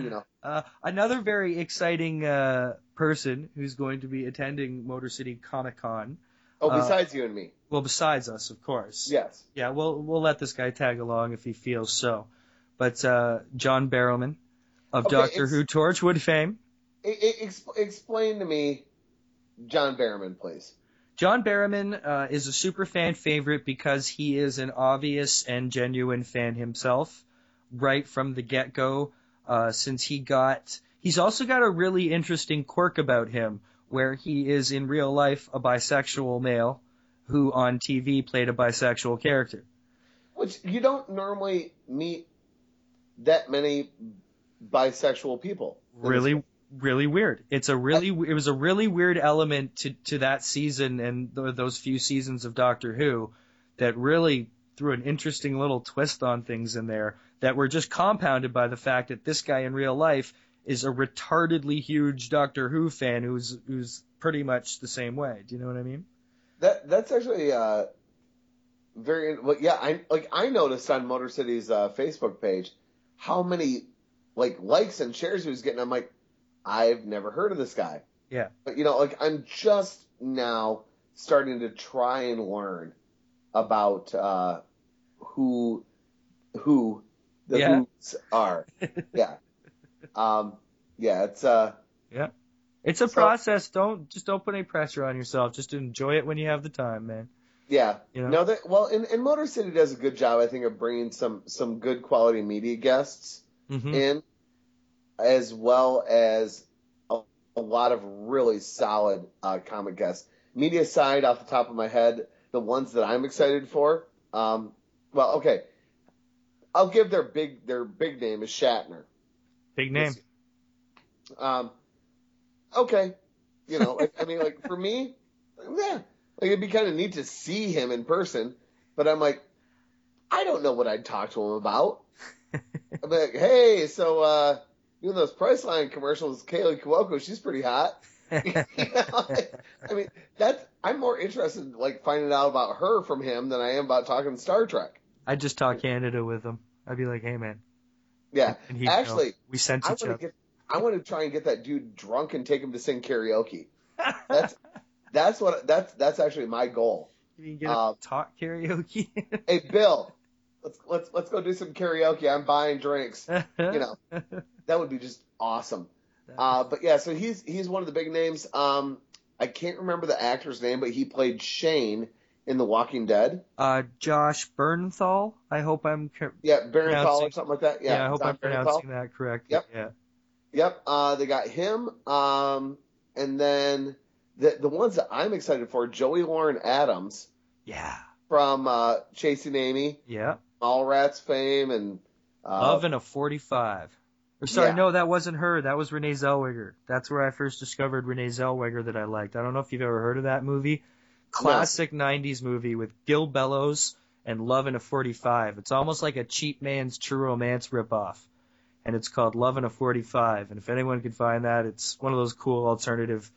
Speaker 7: You know.
Speaker 8: Uh, another very exciting uh, person who's going to be attending Motor City Comic Con.
Speaker 7: Oh,
Speaker 8: Uh,
Speaker 7: besides you and me.
Speaker 8: well, besides us, of course.
Speaker 7: Yes.
Speaker 8: Yeah, we'll we'll let this guy tag along if he feels so. But uh, John Barrowman of
Speaker 7: Okay,
Speaker 8: Doctor Who Torchwood fame.
Speaker 7: Ex- explain to me, John Barrowman, please.
Speaker 8: John Barrowman uh, is a super fan favorite because he is an obvious and genuine fan himself, right from the get go. Uh, since he got, he's also got a really interesting quirk about him, where he is in real life a bisexual male who on TV played a bisexual character.
Speaker 7: Which you don't normally meet that many bisexual people.
Speaker 8: Really, really weird. It's a really, it was a really weird element to to that season and th- those few seasons of Doctor Who that really threw an interesting little twist on things in there that were just compounded by the fact that this guy in real life is a retardedly huge Doctor Who fan who's who's pretty much the same way. Do you know what I mean?
Speaker 7: That that's actually uh very well, yeah. I like I noticed on Motor City's uh, Facebook page how many like likes and shares he was getting. I'm like, I've never heard of this guy.
Speaker 8: Yeah.
Speaker 7: But you know, like I'm just now starting to try and learn about uh who who the
Speaker 8: Yeah.
Speaker 7: Who's are. yeah. Um. Yeah. It's uh.
Speaker 8: Yeah. It's a
Speaker 7: So-
Speaker 8: process. Don't just don't put any pressure on yourself. Just enjoy it when you have the time, man.
Speaker 7: Yeah.
Speaker 8: You know?
Speaker 7: No, that well, and, and Motor City does a good job, I think, of bringing some some good quality media guests
Speaker 8: Mhm.
Speaker 7: in, as well as a, a lot of really solid uh, comic guests. Media side, off the top of my head, the ones that I'm excited for. Um, well, okay, I'll give their big their big name is Shatner.
Speaker 8: Big name.
Speaker 7: Um, okay, you know, like, I mean, like for me, yeah, like it'd be kind of neat to see him in person, but I'm like, I don't know what I'd talk to him about. I'm like, hey, so uh, you know those Priceline commercials, Kaley Cuoco, she's pretty hot. You know, I mean, that's I'm more interested in like finding out about her from him than I am about talking Star Trek.
Speaker 8: I'd just talk Canada with him. I'd be like, hey man.
Speaker 7: Yeah,
Speaker 8: And know.
Speaker 7: actually,
Speaker 8: we sent
Speaker 7: I
Speaker 8: each
Speaker 7: want
Speaker 8: other.
Speaker 7: to get, I want to try and get that dude drunk and take him to sing karaoke. That's that's what that's that's actually my goal.
Speaker 8: You can get
Speaker 7: Uh,
Speaker 8: a talk karaoke.
Speaker 7: Hey Bill, let's let's let's go do some karaoke. I'm buying drinks. You know, that would be just awesome. Uh, but yeah, so he's he's one of the big names. Um, I can't remember the actor's name, but he played Shane in The Walking Dead.
Speaker 8: uh, Josh Bernthal. I hope I'm. cor-
Speaker 7: Yeah, Barenthal or something like that. Yeah,
Speaker 8: I hope
Speaker 7: Tom
Speaker 8: I'm pronouncing that correct.
Speaker 7: Yep.
Speaker 8: Yeah.
Speaker 7: Yep. Uh, they got him. Um, and then the the ones that I'm excited for, Joey Lauren Adams
Speaker 8: Yeah.
Speaker 7: from uh, Chasing Amy,
Speaker 8: Yeah.
Speaker 7: Mallrats fame, and uh,
Speaker 8: Love and a 45. Or sorry,
Speaker 7: yeah.
Speaker 8: no, that wasn't her. That was Renee Zellweger. That's where I first discovered Renee Zellweger that I liked. I don't know if you've ever heard of that movie. Classic 90s movie with Gil Bellows and Love and a 45. It's almost like a cheap man's true romance ripoff. And it's called Love and a 45. And if anyone could find that, it's one of those cool alternative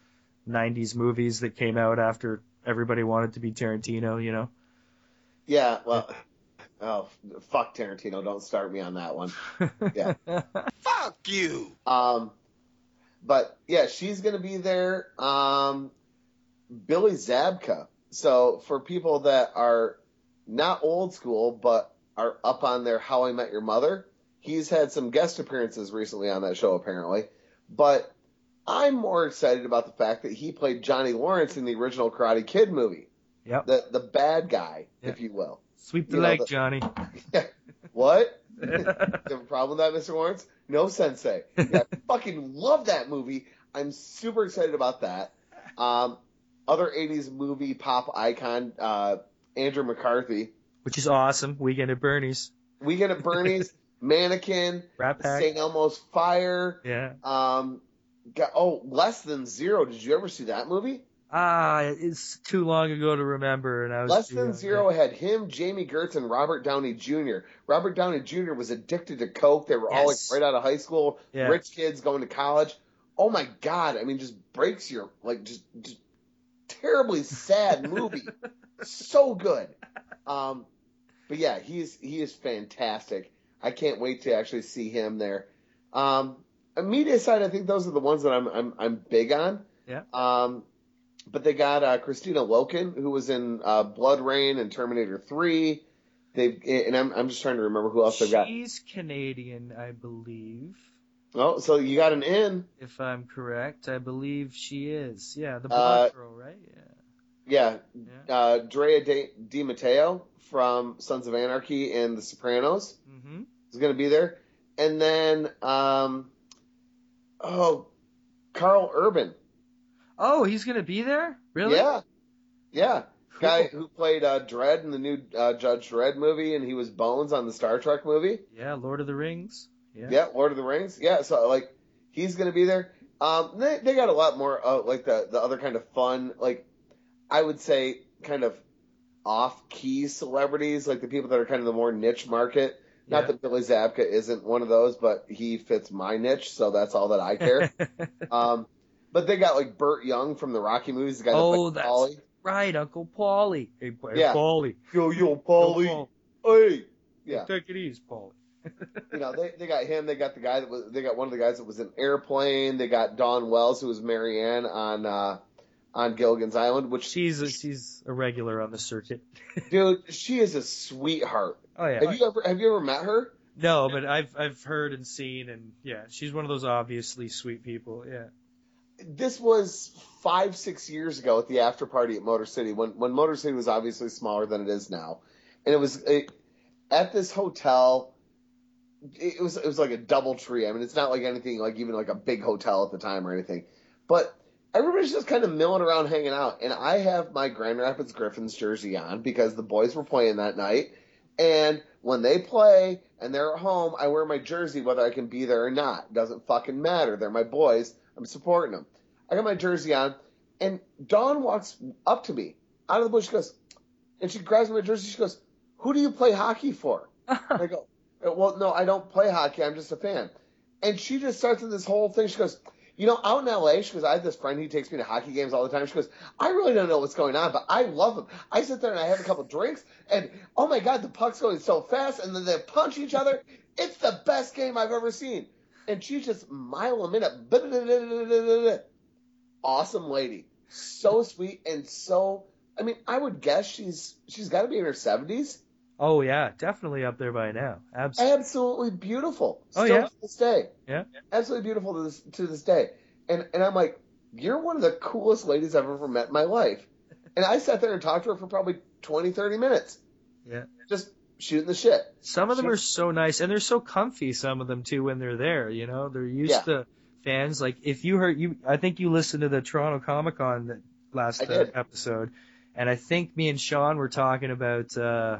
Speaker 8: 90s movies that came out after everybody wanted to be Tarantino, you know?
Speaker 7: yeah. Well, oh fuck Tarantino! Don't start me on that one. Yeah.
Speaker 14: Fuck you!
Speaker 7: Um, but yeah, she's gonna be there. Um, Billy Zabka. So for people that are not old school but are up on their How I Met Your Mother, he's had some guest appearances recently on that show apparently. But I'm more excited about the fact that he played Johnny Lawrence in the original Karate Kid movie.
Speaker 8: Yep.
Speaker 7: The the bad guy, if you will.
Speaker 8: Sweep the
Speaker 7: You know,
Speaker 8: leg,
Speaker 7: the-
Speaker 8: Johnny.
Speaker 7: What? you have a problem with that, Mr. Lawrence? No, Sensei. Yeah, I fucking love that movie. I'm super excited about that. Um, other 80s movie pop icon, uh, Andrew McCarthy.
Speaker 8: Which is awesome. Weekend at Bernie's.
Speaker 7: Weekend at Bernie's, Mannequin,
Speaker 8: Rat Pack.
Speaker 7: St. Elmo's Fire.
Speaker 8: Yeah.
Speaker 7: Um, got, oh, Less Than Zero. Did you ever see that movie?
Speaker 8: Ah, it's too long ago to remember, and I was
Speaker 7: Less Than. Zero had him, Jami Gertz, and Robert Downey Jr. Robert Downey Jr. was addicted to coke. They were all like right out of high school,
Speaker 8: Yeah.
Speaker 7: rich kids going to college. oh my god, I mean, just breaks your like just, just terribly sad movie. so good. Um, but yeah, he's he is fantastic. I can't wait to actually see him there. Um, media side, I think those are the ones that I'm I'm I'm big on.
Speaker 8: Yeah.
Speaker 7: Um, but they got uh, Kristanna Loken, who was in uh, BloodRayne and Terminator Three. They've and I'm I'm just trying to remember who else they've got.
Speaker 8: She's Canadian, I believe.
Speaker 7: Oh, so you got an in.
Speaker 8: If I'm correct, I believe she is. Yeah, the
Speaker 7: Uh,
Speaker 8: girl, right? Yeah.
Speaker 7: Yeah, uh, Drea De, Di Matteo from Sons of Anarchy and The Sopranos
Speaker 8: Mm-hmm.
Speaker 7: is going to be there, and then um, oh, Karl Urban.
Speaker 8: Oh, he's gonna be there? Really?
Speaker 7: Yeah, yeah. Guy who played uh, Dredd in the new uh, Judge Dredd movie, and he was Bones on the Star Trek movie.
Speaker 8: Yeah, Lord of the Rings. Yeah.
Speaker 7: Yeah, Lord of the Rings. Yeah, so like he's gonna be there. Um, they they got a lot more uh, like the the other kind of fun, like I would say, kind of off key celebrities, like the people that are kind of the more niche market. Not that Billy Zabka isn't one of those, but he fits my niche, so that's all that I care. um, but they got like Burt Young from the Rocky movies, the guy that
Speaker 8: oh,
Speaker 7: played
Speaker 8: that's
Speaker 7: Paulie.
Speaker 8: right, Uncle Paulie. Hey, hey,
Speaker 7: Yeah.
Speaker 8: Paulie.
Speaker 7: Yo, yo,
Speaker 8: Yo,
Speaker 7: Paulie.
Speaker 8: Paul.
Speaker 7: Hey. Yeah.
Speaker 8: Take it easy, Paulie.
Speaker 7: You know, they, they got him. They got the guy that was. They got one of the guys that was in Airplane. They got Dawn Wells, who was Mary Ann on uh, on Gilligan's Island. Which
Speaker 8: She's a, she's a regular on the circuit.
Speaker 7: dude, she is a sweetheart.
Speaker 8: Oh yeah.
Speaker 7: Have you ever Have you ever met her?
Speaker 8: No, but I've I've heard and seen and yeah, she's one of those obviously sweet people. Yeah.
Speaker 7: This was five six years ago at the after party at Motor City when when Motor City was obviously smaller than it is now, and it was it, at this hotel. It was it was like a double tree. I mean, it's not like anything like even like a big hotel at the time or anything, but everybody's just kind of milling around hanging out. And I have my Grand Rapids Griffins jersey on because the boys were playing that night. And when they play and they're at home, I wear my jersey whether I can be there or not. Doesn't fucking matter. They're my boys. I'm supporting them. I got my jersey on, and Dawn walks up to me out of the bush. She goes, and she grabs my jersey. She goes, "Who do you play hockey for?" I go, Uh, "Well, no, I don't play hockey. I'm just a fan." And she just starts with this whole thing. She goes, "You know, out in LA, she goes, I have this friend who takes me to hockey games all the time. She goes, I really don't know what's going on, but I love them. I sit there and I have a couple drinks, and oh my god, the puck's going so fast, and then they punch each other. It's the best game I've ever seen." And she's just mile a minute. Awesome lady, so sweet and so. I mean, I would guess she's she's got to be in her seventies.
Speaker 8: Oh yeah, definitely up there by now. Absolutely.
Speaker 7: Absolutely beautiful.
Speaker 8: Oh,
Speaker 7: Still
Speaker 8: yeah?
Speaker 7: to this day.
Speaker 8: Yeah.
Speaker 7: Absolutely beautiful to this to this day. And and I'm like, you're one of the coolest ladies I've ever met in my life. And I sat there and talked to her for probably 20, 30 minutes.
Speaker 8: Yeah.
Speaker 7: Just shooting the shit.
Speaker 8: Some of them are so nice and they're so comfy. Some of them too when they're there. You know, they're used
Speaker 7: Yeah.
Speaker 8: to fans. Like if you heard you, I think you listened to the Toronto Comic Con last uh, episode, and I think me and Sean were talking about uh,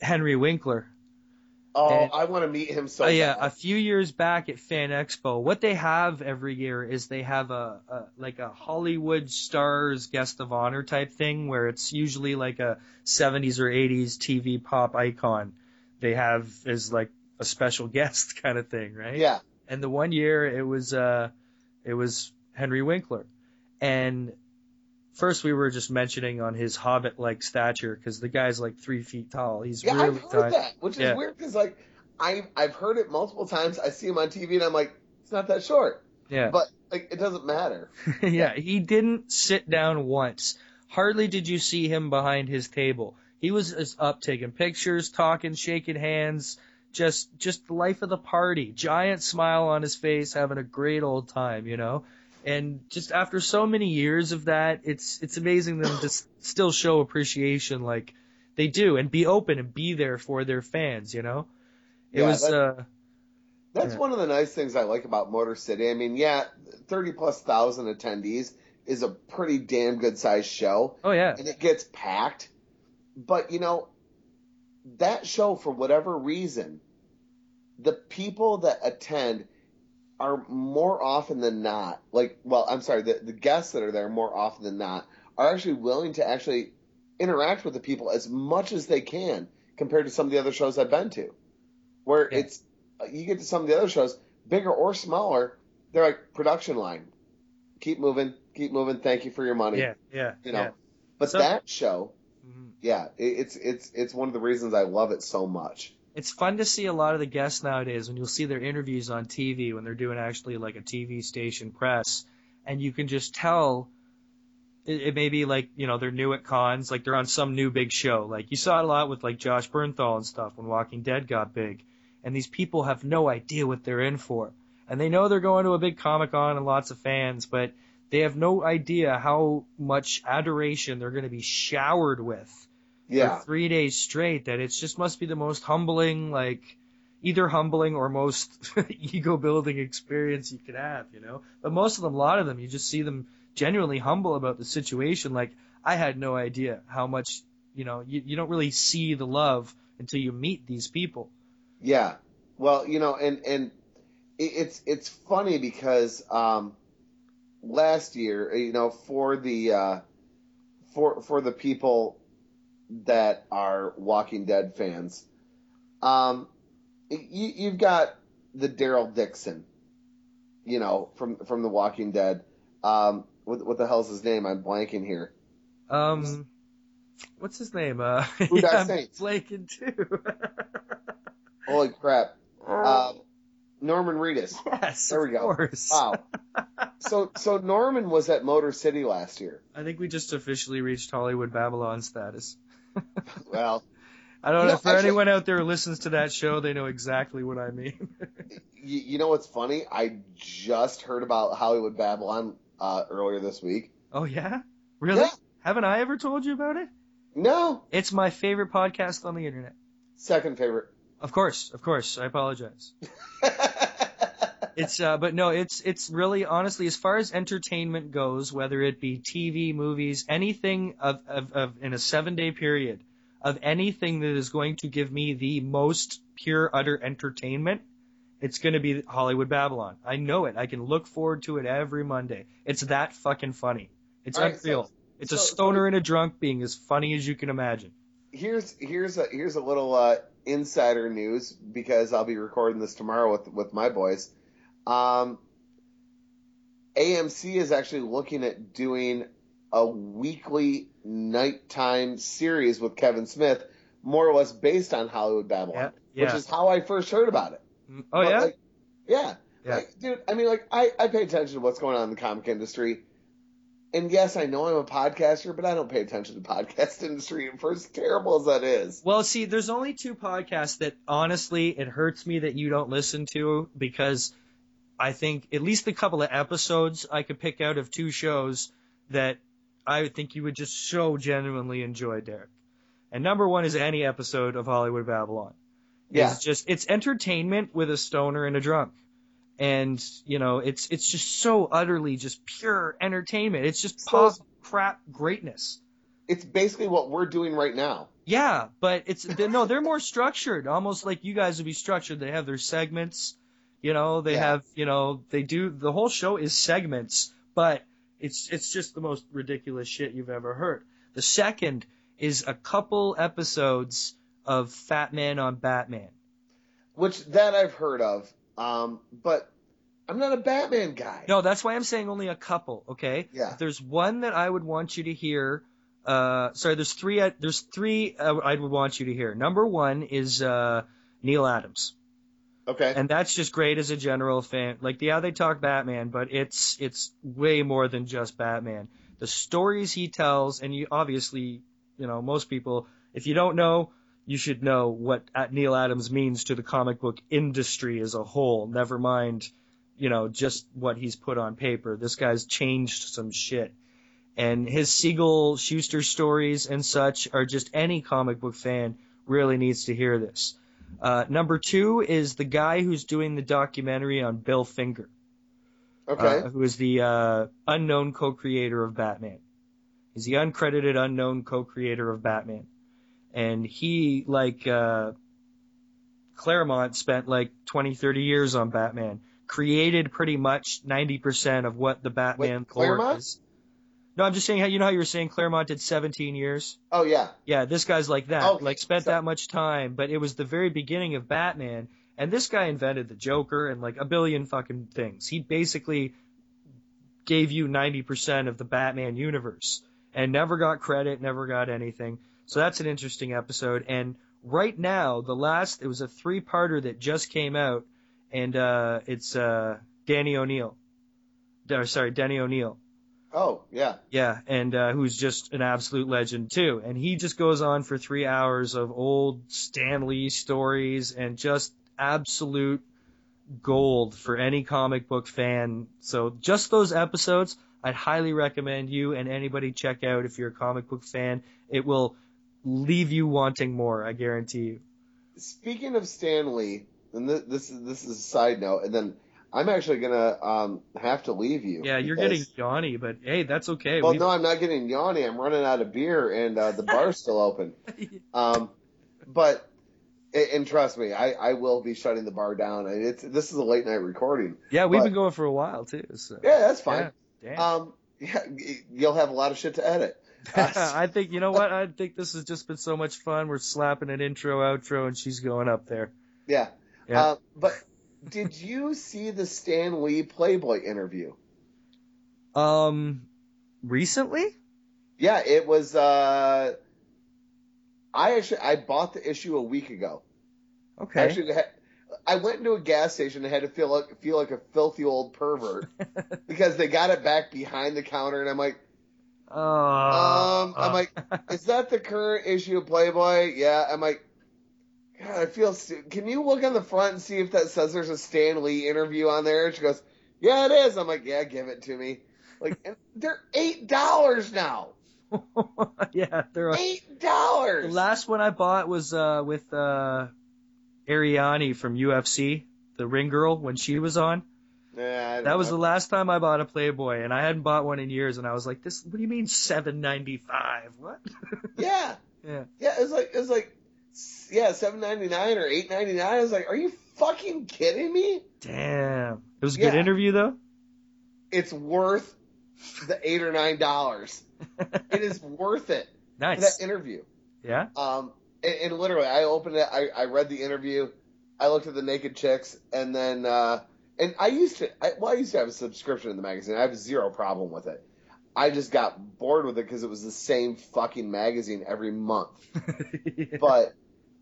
Speaker 8: Henry Winkler.
Speaker 7: Oh,
Speaker 8: And-
Speaker 7: I want to meet him so
Speaker 8: Oh yeah, a few years back at Fan Expo, what they have every year is they have a, a like a Hollywood stars guest of honor type thing where it's usually like a 70s or 80s TV pop icon. They have as like a special guest kind of thing, right?
Speaker 7: Yeah.
Speaker 8: And the one year it was uh it was Henry Winkler. And first we were just mentioning on his hobbit like stature because the guy's like three feet tall. He's
Speaker 7: Yeah,
Speaker 8: really
Speaker 7: I've heard
Speaker 8: tiny.
Speaker 7: that, which is
Speaker 8: Yeah.
Speaker 7: weird because like I I've heard it multiple times. I see him on TV and I'm like, it's not that short.
Speaker 8: Yeah.
Speaker 7: But like, it doesn't matter.
Speaker 8: yeah, he didn't sit down once. Hardly did you see him behind his table. He was up taking pictures, talking, shaking hands, just just the life of the party. Giant smile on his face, having a great old time, you know. And just after so many years of that, it's it's amazing them to s- still show appreciation like they do and be open and be there for their fans, you know. It
Speaker 7: Yeah,
Speaker 8: was
Speaker 7: that-
Speaker 8: uh
Speaker 7: That's
Speaker 8: Yeah.
Speaker 7: one of the nice things I like about Motor City. I mean, yeah, thirty plus thousand attendees is a pretty damn good sized show.
Speaker 8: Oh yeah.
Speaker 7: and it gets packed. But you know, that show for whatever reason, the people that attend are more often than not like well, I'm sorry, the, the guests that are there more often than not are actually willing to actually interact with the people as much as they can compared to some of the other shows I've been to. Where it's you get to some of the other shows, bigger or smaller, they're like production line. Keep moving, keep moving. Thank you for your money.
Speaker 8: Yeah, yeah,
Speaker 7: You know,
Speaker 8: yeah.
Speaker 7: but
Speaker 8: So-
Speaker 7: that show,
Speaker 8: Mhm.
Speaker 7: yeah, it, it's it's it's one of the reasons I love it so much.
Speaker 8: It's fun to see a lot of the guests nowadays when you'll see their interviews on TV when they're doing actually like a TV station press, and you can just tell. It, it may be like you know they're new at cons, like they're on some new big show. Like you saw it a lot with like Josh Bernthal and stuff when Walking Dead got big, and these people have no idea what they're in for, and they know they're going to a big Comic Con and lots of fans, but they have no idea how much adoration they're going to be showered with
Speaker 7: Yeah,
Speaker 8: three days straight that it just must be the most humbling, like either humbling or most ego building experience you could have, you know? But most of them, a lot of them, you just see them genuinely humble about the situation. Like, I had no idea how much, you know, you, you don't really see the love until you meet these people.
Speaker 7: yeah. Well, you know, and and it's it's funny because um, last year, you know, for the uh, for for the people that are Walking Dead fans, um, you, you've got the Daryl Dixon, you know, from from The Walking Dead. Um, what, what the hell's his name? I'm blanking here.
Speaker 8: Um, what's his name? Uh,
Speaker 7: Who
Speaker 8: yeah, I'm
Speaker 7: Saints?
Speaker 8: blanking too.
Speaker 7: Holy crap! Um, Norman Reedus.
Speaker 8: yes,
Speaker 7: There we
Speaker 8: of
Speaker 7: go.
Speaker 8: course.
Speaker 7: Wow. So so Norman was at Motor City last year.
Speaker 8: I think we just officially reached Hollywood Babylon status.
Speaker 7: Well,
Speaker 8: I don't
Speaker 7: You
Speaker 8: know.
Speaker 7: know,
Speaker 8: For
Speaker 7: actually-
Speaker 8: anyone out there who listens to that show, they know exactly what I mean.
Speaker 7: you, you know what's funny? I just heard about Hollywood Babylon uh, earlier this week.
Speaker 8: oh yeah, really?
Speaker 7: Yeah.
Speaker 8: Haven't I ever told you about it?
Speaker 7: No,
Speaker 8: It's my favorite podcast on the internet.
Speaker 7: second favorite.
Speaker 8: Of course, of course. I apologize. it's uh, but no, it's it's really honestly as far as entertainment goes, whether it be TV, movies, anything of of, of in a seven day period of anything that is going to give me the most pure utter entertainment, it's going to be Hollywood Babylon. I know it. I can look forward to it every Monday. It's that fucking funny. It's
Speaker 7: right,
Speaker 8: unreal.
Speaker 7: so-
Speaker 8: it's a
Speaker 7: so-
Speaker 8: stoner and a drunk being as funny as you can imagine.
Speaker 7: Here's here's a here's a little uh, insider news because I'll be recording this tomorrow with with my boys. Um, AMC is actually looking at doing a weekly nighttime series with Kevin Smith, more or less based on Hollywood Babylon,
Speaker 8: Yeah,
Speaker 7: which is how I first heard about it.
Speaker 8: Oh
Speaker 7: But,
Speaker 8: yeah.
Speaker 7: like, yeah.
Speaker 8: Yeah.
Speaker 7: Like, dude, I mean, like, I, I pay attention to what's going on in the comic industry. And yes, I know I'm a podcaster, but I don't pay attention to the podcast industry. And for as terrible as that is,
Speaker 8: Well, see, there's only two podcasts that honestly it hurts me that you don't listen to because I think at least a couple of episodes I could pick out of two shows that I think you would just so genuinely enjoy, Derek. And number one is any episode of Hollywood Babylon.
Speaker 7: Yeah.
Speaker 8: It's just it's entertainment with a stoner and a drunk. And, you know, it's it's just so utterly just pure entertainment. It's just pop crap greatness.
Speaker 7: it's basically what we're doing right now.
Speaker 8: Yeah, but it's they're- no, they're more structured, almost like you guys would be structured. They have their segments, you know. They
Speaker 7: Yeah.
Speaker 8: have, you know, they do the whole show is segments, but it's it's just the most ridiculous shit you've ever heard. The second is a couple episodes of Fat Man on Batman.
Speaker 7: Which that I've heard of. Um, but I'm not a Batman guy.
Speaker 8: No, that's why I'm saying only a couple. Okay.
Speaker 7: Yeah.
Speaker 8: There's one that I would want you to hear. Uh, sorry, there's three. There's three uh, I would want you to hear. Number one is uh, Neal Adams.
Speaker 7: Okay.
Speaker 8: And that's just great as a general fan. Like, yeah, they talk Batman, but it's it's way more than just Batman. The stories he tells, and you obviously, you know, most people, if you don't know, you should know what Neal Adams means to the comic book industry as a whole. Never mind, you know, just what he's put on paper. This guy's changed some shit. And his Siegel Shuster stories and such are just any comic book fan really needs to hear this. Uh, number two is the guy who's doing the documentary on Bill Finger,
Speaker 7: Okay.
Speaker 8: uh, who is the uh, unknown co-creator of Batman. He's the uncredited unknown co-creator of Batman, and he like uh, Claremont spent like 20, 30 years on Batman, created pretty much 90% of what the Batman
Speaker 7: Wait,
Speaker 8: lore
Speaker 7: Claremont?
Speaker 8: is. No, I'm just saying how you know how you were saying Claremont did 17 years.
Speaker 7: oh yeah.
Speaker 8: Yeah, this guy's like that.
Speaker 7: Okay,
Speaker 8: like spent
Speaker 7: so-
Speaker 8: that much time, but it was the very beginning of Batman, And this guy invented the Joker and like a billion fucking things. He basically gave you 90% of the Batman universe and never got credit, never got anything. So that's an interesting episode. And right now, the last, it was a three parter that just came out and, uh, it's, uh, Danny O'Neil. Or, sorry, Denny O'Neil.
Speaker 7: Oh, yeah.
Speaker 8: Yeah, and uh, who's just an absolute legend too. And he just goes on for three hours of old Stan Lee stories and just absolute gold for any comic book fan. So just those episodes, I'd highly recommend you and anybody check out if you're a comic book fan. It will leave you wanting more, I guarantee you.
Speaker 7: Speaking of Stan Lee, and this, this is this is a side note, and then I'm actually gonna um, have to leave you.
Speaker 8: Yeah, you're
Speaker 7: because-
Speaker 8: getting yawny, but hey, that's okay.
Speaker 7: Well,
Speaker 8: We-
Speaker 7: no, I'm not getting yawny. I'm running out of beer, and uh, the bar's still open. Um, but and, and trust me, I, I will be shutting the bar down. And it's this is a late night recording.
Speaker 8: yeah, we've
Speaker 7: but-
Speaker 8: been going for a while too. So.
Speaker 7: Yeah, that's fine.
Speaker 8: Yeah.
Speaker 7: Um, yeah, you'll have a lot of shit to edit.
Speaker 8: I think you know what? I think this has just been so much fun. We're slapping an intro, outro, and she's going up there.
Speaker 7: Yeah.
Speaker 8: Yeah.
Speaker 7: Uh, but did you see the Stan Lee Playboy interview?
Speaker 8: Um, recently?
Speaker 7: Yeah, it was. Uh, I actually I bought the issue a week ago.
Speaker 8: Okay.
Speaker 7: Actually, I went into a gas station and had to feel like feel like a filthy old pervert because they got it back behind the counter, and I'm like,
Speaker 8: Uh,
Speaker 7: um, I'm like, is that the current issue of Playboy? Yeah, I'm like. God, I feel. stu- Can you look on the front and see if that says there's a Stan Lee interview on there? She goes, "Yeah, it is." I'm like, "Yeah, give it to me." Like, and they're eight dollars now.
Speaker 8: yeah, they're
Speaker 7: Eight dollars.
Speaker 8: The last one I bought was uh with uh Arianny from UFC, the ring girl when she was on.
Speaker 7: Yeah,
Speaker 8: That was the last time I bought a Playboy, and I hadn't bought one in years, and I was like, "This? What do you mean seven ninety five? What?"
Speaker 7: Yeah,
Speaker 8: yeah.
Speaker 7: yeah. It was like it was like yeah, seven ninety nine or eight ninety nine. I was like, are you fucking kidding me?
Speaker 8: Damn. It was a good
Speaker 7: Yeah.
Speaker 8: interview though.
Speaker 7: It's worth the eight or nine dollars. it is worth it
Speaker 8: Nice.
Speaker 7: that interview.
Speaker 8: Yeah.
Speaker 7: Um, and, and literally, I opened it. I, I read the interview. I looked at the naked chicks, and then uh, and I used to. I, well, I used to have a subscription in the magazine. I have zero problem with it. I just got bored with it because it was the same fucking magazine every month. But,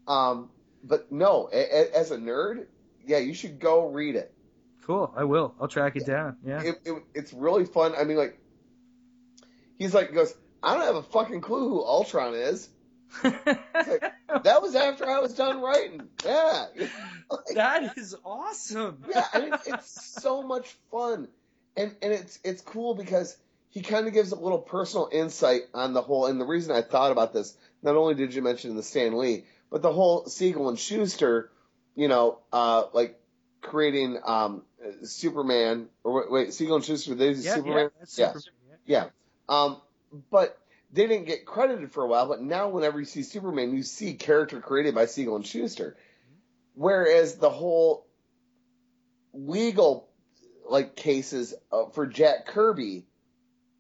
Speaker 7: um, but no, a, a, as a nerd, yeah, you should go read it.
Speaker 8: Cool. I will. I'll track it down. Yeah.
Speaker 7: It, it. It's really fun. I mean, like, he's like, he goes, I don't have a fucking clue who Ultron is. Like, that was after I was done writing. Yeah.
Speaker 8: that is awesome.
Speaker 7: yeah, I mean it's so much fun, and and it's it's cool because he kind of gives a little personal insight on the whole. And the reason I thought about this, not only did you mention the Stan Lee, but the whole Siegel and Shuster, you know, uh, like creating um, Superman or wait, wait Siegel and Shuster, they did
Speaker 8: Yeah,
Speaker 7: Superman,
Speaker 8: yeah,
Speaker 7: Yes.
Speaker 8: Superman,
Speaker 7: yeah. Um, but they didn't get credited for a while. But now, whenever you see Superman, you see character created by Siegel and Shuster. Whereas the whole legal like cases uh, for Jack Kirby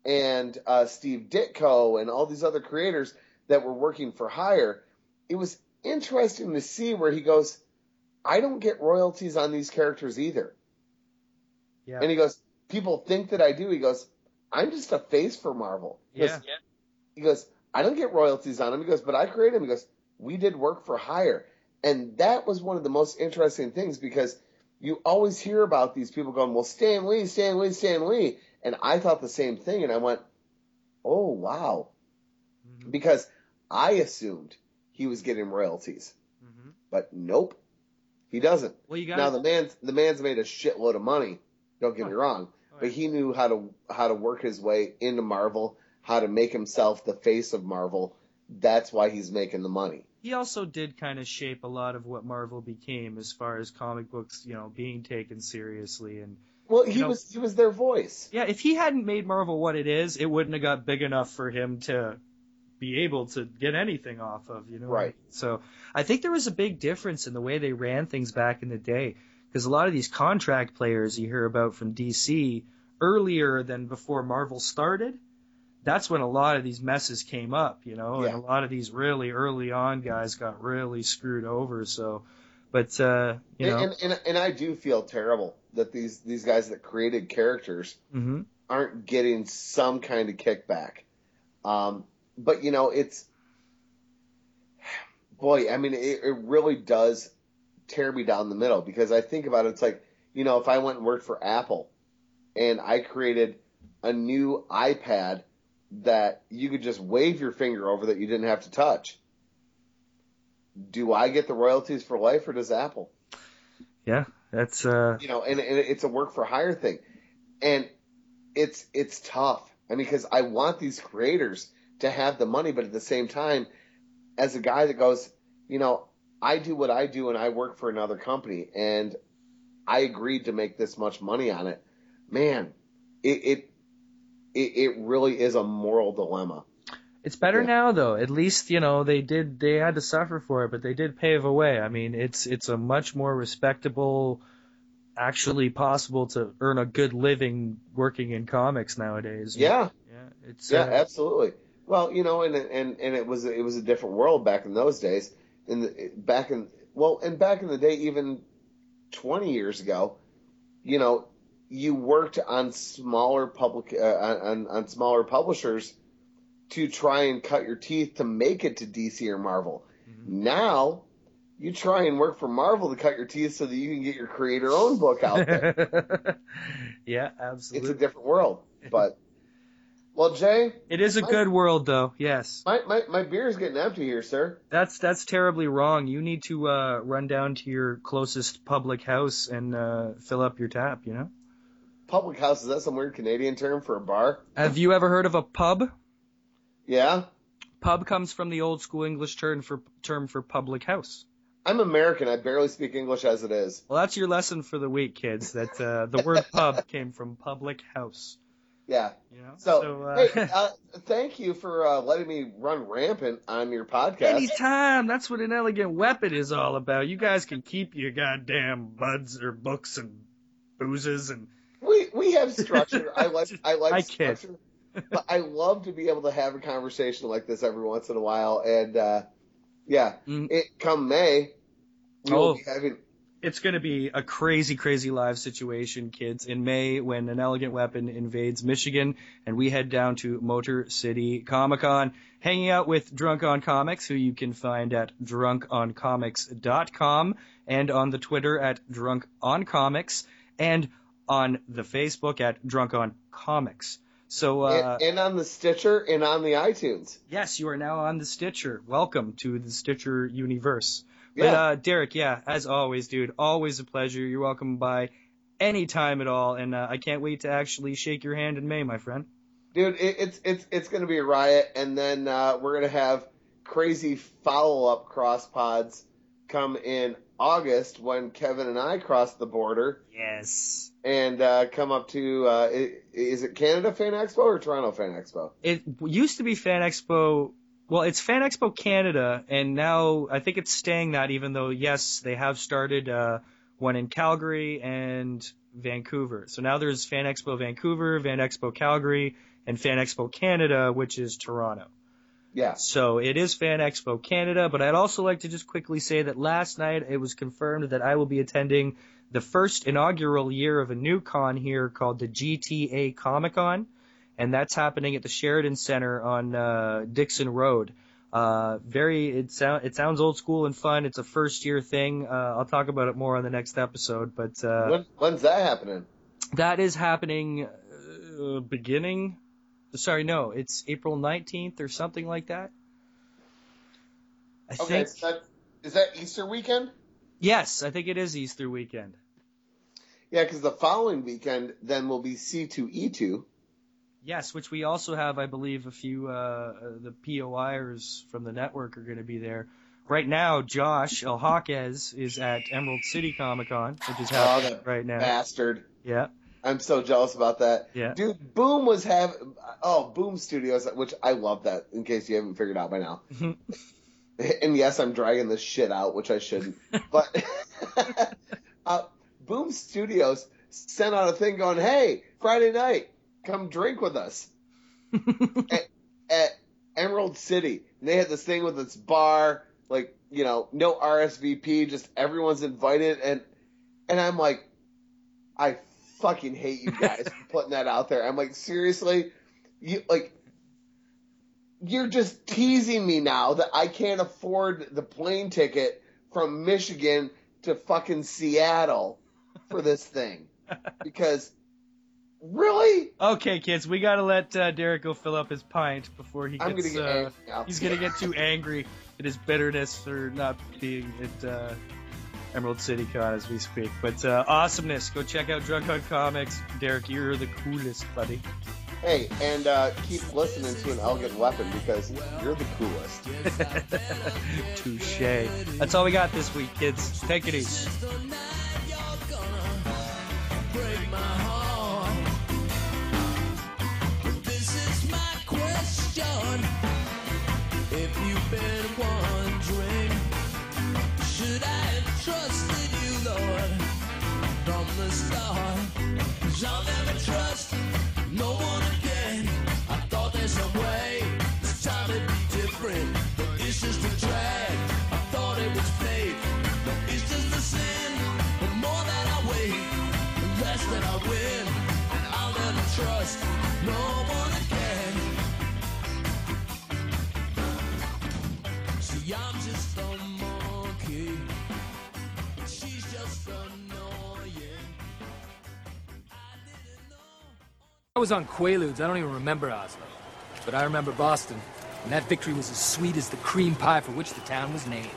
Speaker 7: and uh, Steve Ditko and all these other creators that were working for hire, it was interesting to see where he goes, I don't get royalties on these characters either.
Speaker 8: Yeah.
Speaker 7: And he goes, people think that I do. He goes, I'm just a face for Marvel. He goes,
Speaker 8: Yeah.
Speaker 7: he goes, I don't get royalties on him. He goes, but I created him. He goes, we did work for hire. And that was one of the most interesting things because you always hear about these people going, well, Stan Lee, Stan Lee, Stan Lee. And I thought the same thing. And I went, oh, wow. Mm-hmm. Because I assumed he was getting royalties. Mm-hmm. But nope, he doesn't.
Speaker 8: Well, you
Speaker 7: now
Speaker 8: gotta-
Speaker 7: the man's the man's made a shitload of money. Don't get me oh. wrong, oh, but he knew how to how to work his way into Marvel, how to make himself the face of Marvel. That's why he's making the money.
Speaker 8: He also did kind of shape a lot of what Marvel became as far as comic books, you know, being taken seriously and
Speaker 7: Well,
Speaker 8: You
Speaker 7: he
Speaker 8: know-
Speaker 7: was he was their voice.
Speaker 8: Yeah, if he hadn't made Marvel what it is, it wouldn't have got big enough for him to be able to get anything off of, you know.
Speaker 7: Right.
Speaker 8: So I think there was a big difference in the way they ran things back in the day, because a lot of these contract players you hear about from DC earlier than before Marvel started, that's when a lot of these messes came up, you know,
Speaker 7: Yeah.
Speaker 8: and a lot of these really early on guys got really screwed over. So, But uh, you know,
Speaker 7: and, and and I do feel terrible that these these guys that created characters
Speaker 8: hmm
Speaker 7: aren't getting some kind of kickback. Um, but you know, it's boy, I mean, it, it really does tear me down the middle because I think about it. It's like you know, if I went and worked for Apple and I created a new iPad that you could just wave your finger over that you didn't have to touch. Do I get the royalties for life or does Apple?
Speaker 8: yeah, that's uh,
Speaker 7: you know, and, and it's a work for hire thing, and it's it's tough. I mean, because I want these creators to have the money, but at the same time, as a guy that goes, you know, I do what I do, and I work for another company, and I agreed to make this much money on it. Man, it it it, really is a moral dilemma.
Speaker 8: It's better now though. At least you know they did. They had to suffer for it, but they did pave a way. I mean, it's it's a much more respectable, actually possible to earn a good living working in comics nowadays.
Speaker 7: Yeah,
Speaker 8: yeah, it's
Speaker 7: yeah,
Speaker 8: uh,
Speaker 7: absolutely. Well, you know, and and and it was it was a different world back in those days. In the back in well, and back in the day, even twenty years ago, you know, you worked on smaller public uh, on on smaller publishers to try and cut your teeth to make it to DC or Marvel. Now. You try and work for Marvel to cut your teeth so that you can get your creator own book out there.
Speaker 8: yeah, absolutely.
Speaker 7: it's a different world. But well, Jay,
Speaker 8: It is a
Speaker 7: my-
Speaker 8: good world though. Yes.
Speaker 7: my my, my beer is getting empty here, sir.
Speaker 8: That's that's terribly wrong. You need to uh, run down to your closest public house and uh, fill up your tap. You know.
Speaker 7: Public house is that some weird Canadian term for a bar?
Speaker 8: Have you ever heard of a pub?
Speaker 7: Yeah,
Speaker 8: Pub comes from the old school English term for term for public house.
Speaker 7: I'm American. I barely speak English as it is.
Speaker 8: Well, that's your lesson for the week, kids. That uh, the word pub came from public house.
Speaker 7: Yeah.
Speaker 8: You know.
Speaker 7: So,
Speaker 8: So, uh,
Speaker 7: hey, uh, thank you for uh, letting me run rampant on your podcast.
Speaker 8: Anytime. That's what an elegant weapon is all about. You guys can keep your goddamn buds or books and boozes and
Speaker 7: We we have structure. I like I like
Speaker 8: I
Speaker 7: structure. but I love to be able to have a conversation like this every once in a while. And uh, yeah, it come May, we will
Speaker 8: Mm. Oh.
Speaker 7: be having.
Speaker 8: It's going to be a crazy, crazy live situation, kids, in May when an elegant weapon invades Michigan and we head down to Motor City Comic Con, hanging out with Drunk on Comics, who you can find at drunkoncomics.com and on the Twitter at Drunk on Comics and on the Facebook at Drunk on Comics. So, uh,
Speaker 7: and, and on the Stitcher and on the iTunes.
Speaker 8: Yes, you are now on the Stitcher. Welcome to the Stitcher universe. But
Speaker 7: Yeah.
Speaker 8: uh, Derek, yeah, as always, dude, always a pleasure. You're welcome by any time at all, and uh, I can't wait to actually shake your hand in May, my friend.
Speaker 7: Dude, it, it's it's it's gonna be a riot, and then uh, we're gonna have crazy follow up cross pods come in August when Kevin and I cross the border
Speaker 8: Yes.
Speaker 7: and uh, come up to uh, is it Canada Fan Expo or Toronto Fan Expo?
Speaker 8: It used to be Fan Expo. Well, it's Fan Expo Canada, and now I think it's staying that. Even though, yes, they have started uh, one in Calgary and Vancouver. So now there's Fan Expo Vancouver, Fan Expo Calgary, and Fan Expo Canada, which is Toronto.
Speaker 7: Yeah.
Speaker 8: So it is Fan Expo Canada, but I'd also like to just quickly say that last night it was confirmed that I will be attending the first inaugural year of a new con here called the GTA Comic Con, and that's happening at the Sheraton Center on uh, Dixon Road. Uh, very, it sound it sounds old school and fun. It's a first year thing. Uh, I'll talk about it more on the next episode, but uh,
Speaker 7: when, when's that happening?
Speaker 8: that is happening uh, beginning. Sorry, no, it's April 19th or something like that. I
Speaker 7: Okay,
Speaker 8: think
Speaker 7: so that, is that Easter weekend?
Speaker 8: yes, I think it is Easter weekend.
Speaker 7: Yeah, because the following weekend then will be C2E2.
Speaker 8: Yes, which we also have, I believe, a few uh, uh, the POIers from the network are going to be there. Right now, Josh El Hawkes is at Emerald City Comic Con, which is
Speaker 7: Oh,
Speaker 8: happening
Speaker 7: that
Speaker 8: right now.
Speaker 7: bastard.
Speaker 8: Yeah.
Speaker 7: I'm so jealous about that.
Speaker 8: Yeah.
Speaker 7: Dude, Boom was have oh Boom Studios, which I love that. In case you haven't figured out by now. and yes, I'm dragging this shit out, which I shouldn't. But uh, Boom Studios sent out a thing going, "Hey, Friday night, come drink with us at, at Emerald City." And they had this thing with this bar, like you know, no RSVP, just everyone's invited, and and I'm like, I fucking hate you guys for putting that out there. I'm like, seriously, you like. You're just teasing me now that I can't afford the plane ticket from Michigan to fucking Seattle for this thing. Because really?
Speaker 15: Okay, kids, we gotta let uh, Derek go fill up his pint before he gets.
Speaker 7: I'm gonna get
Speaker 15: uh. He's gonna get too angry at his bitterness for not being at uh, Emerald City Con as we speak. But uh, awesomeness, go check out Drunk on Comics. Derek, you're the coolest, buddy.
Speaker 7: Hey, and uh, keep listening to an elegant weapon because you're the coolest.
Speaker 15: Touche. That's all we got this week, kids. Take it easy.
Speaker 16: Was on Quaaludes. I don't even remember Oslo. But I remember Boston. And that victory was as sweet as the cream pie for which the town was named.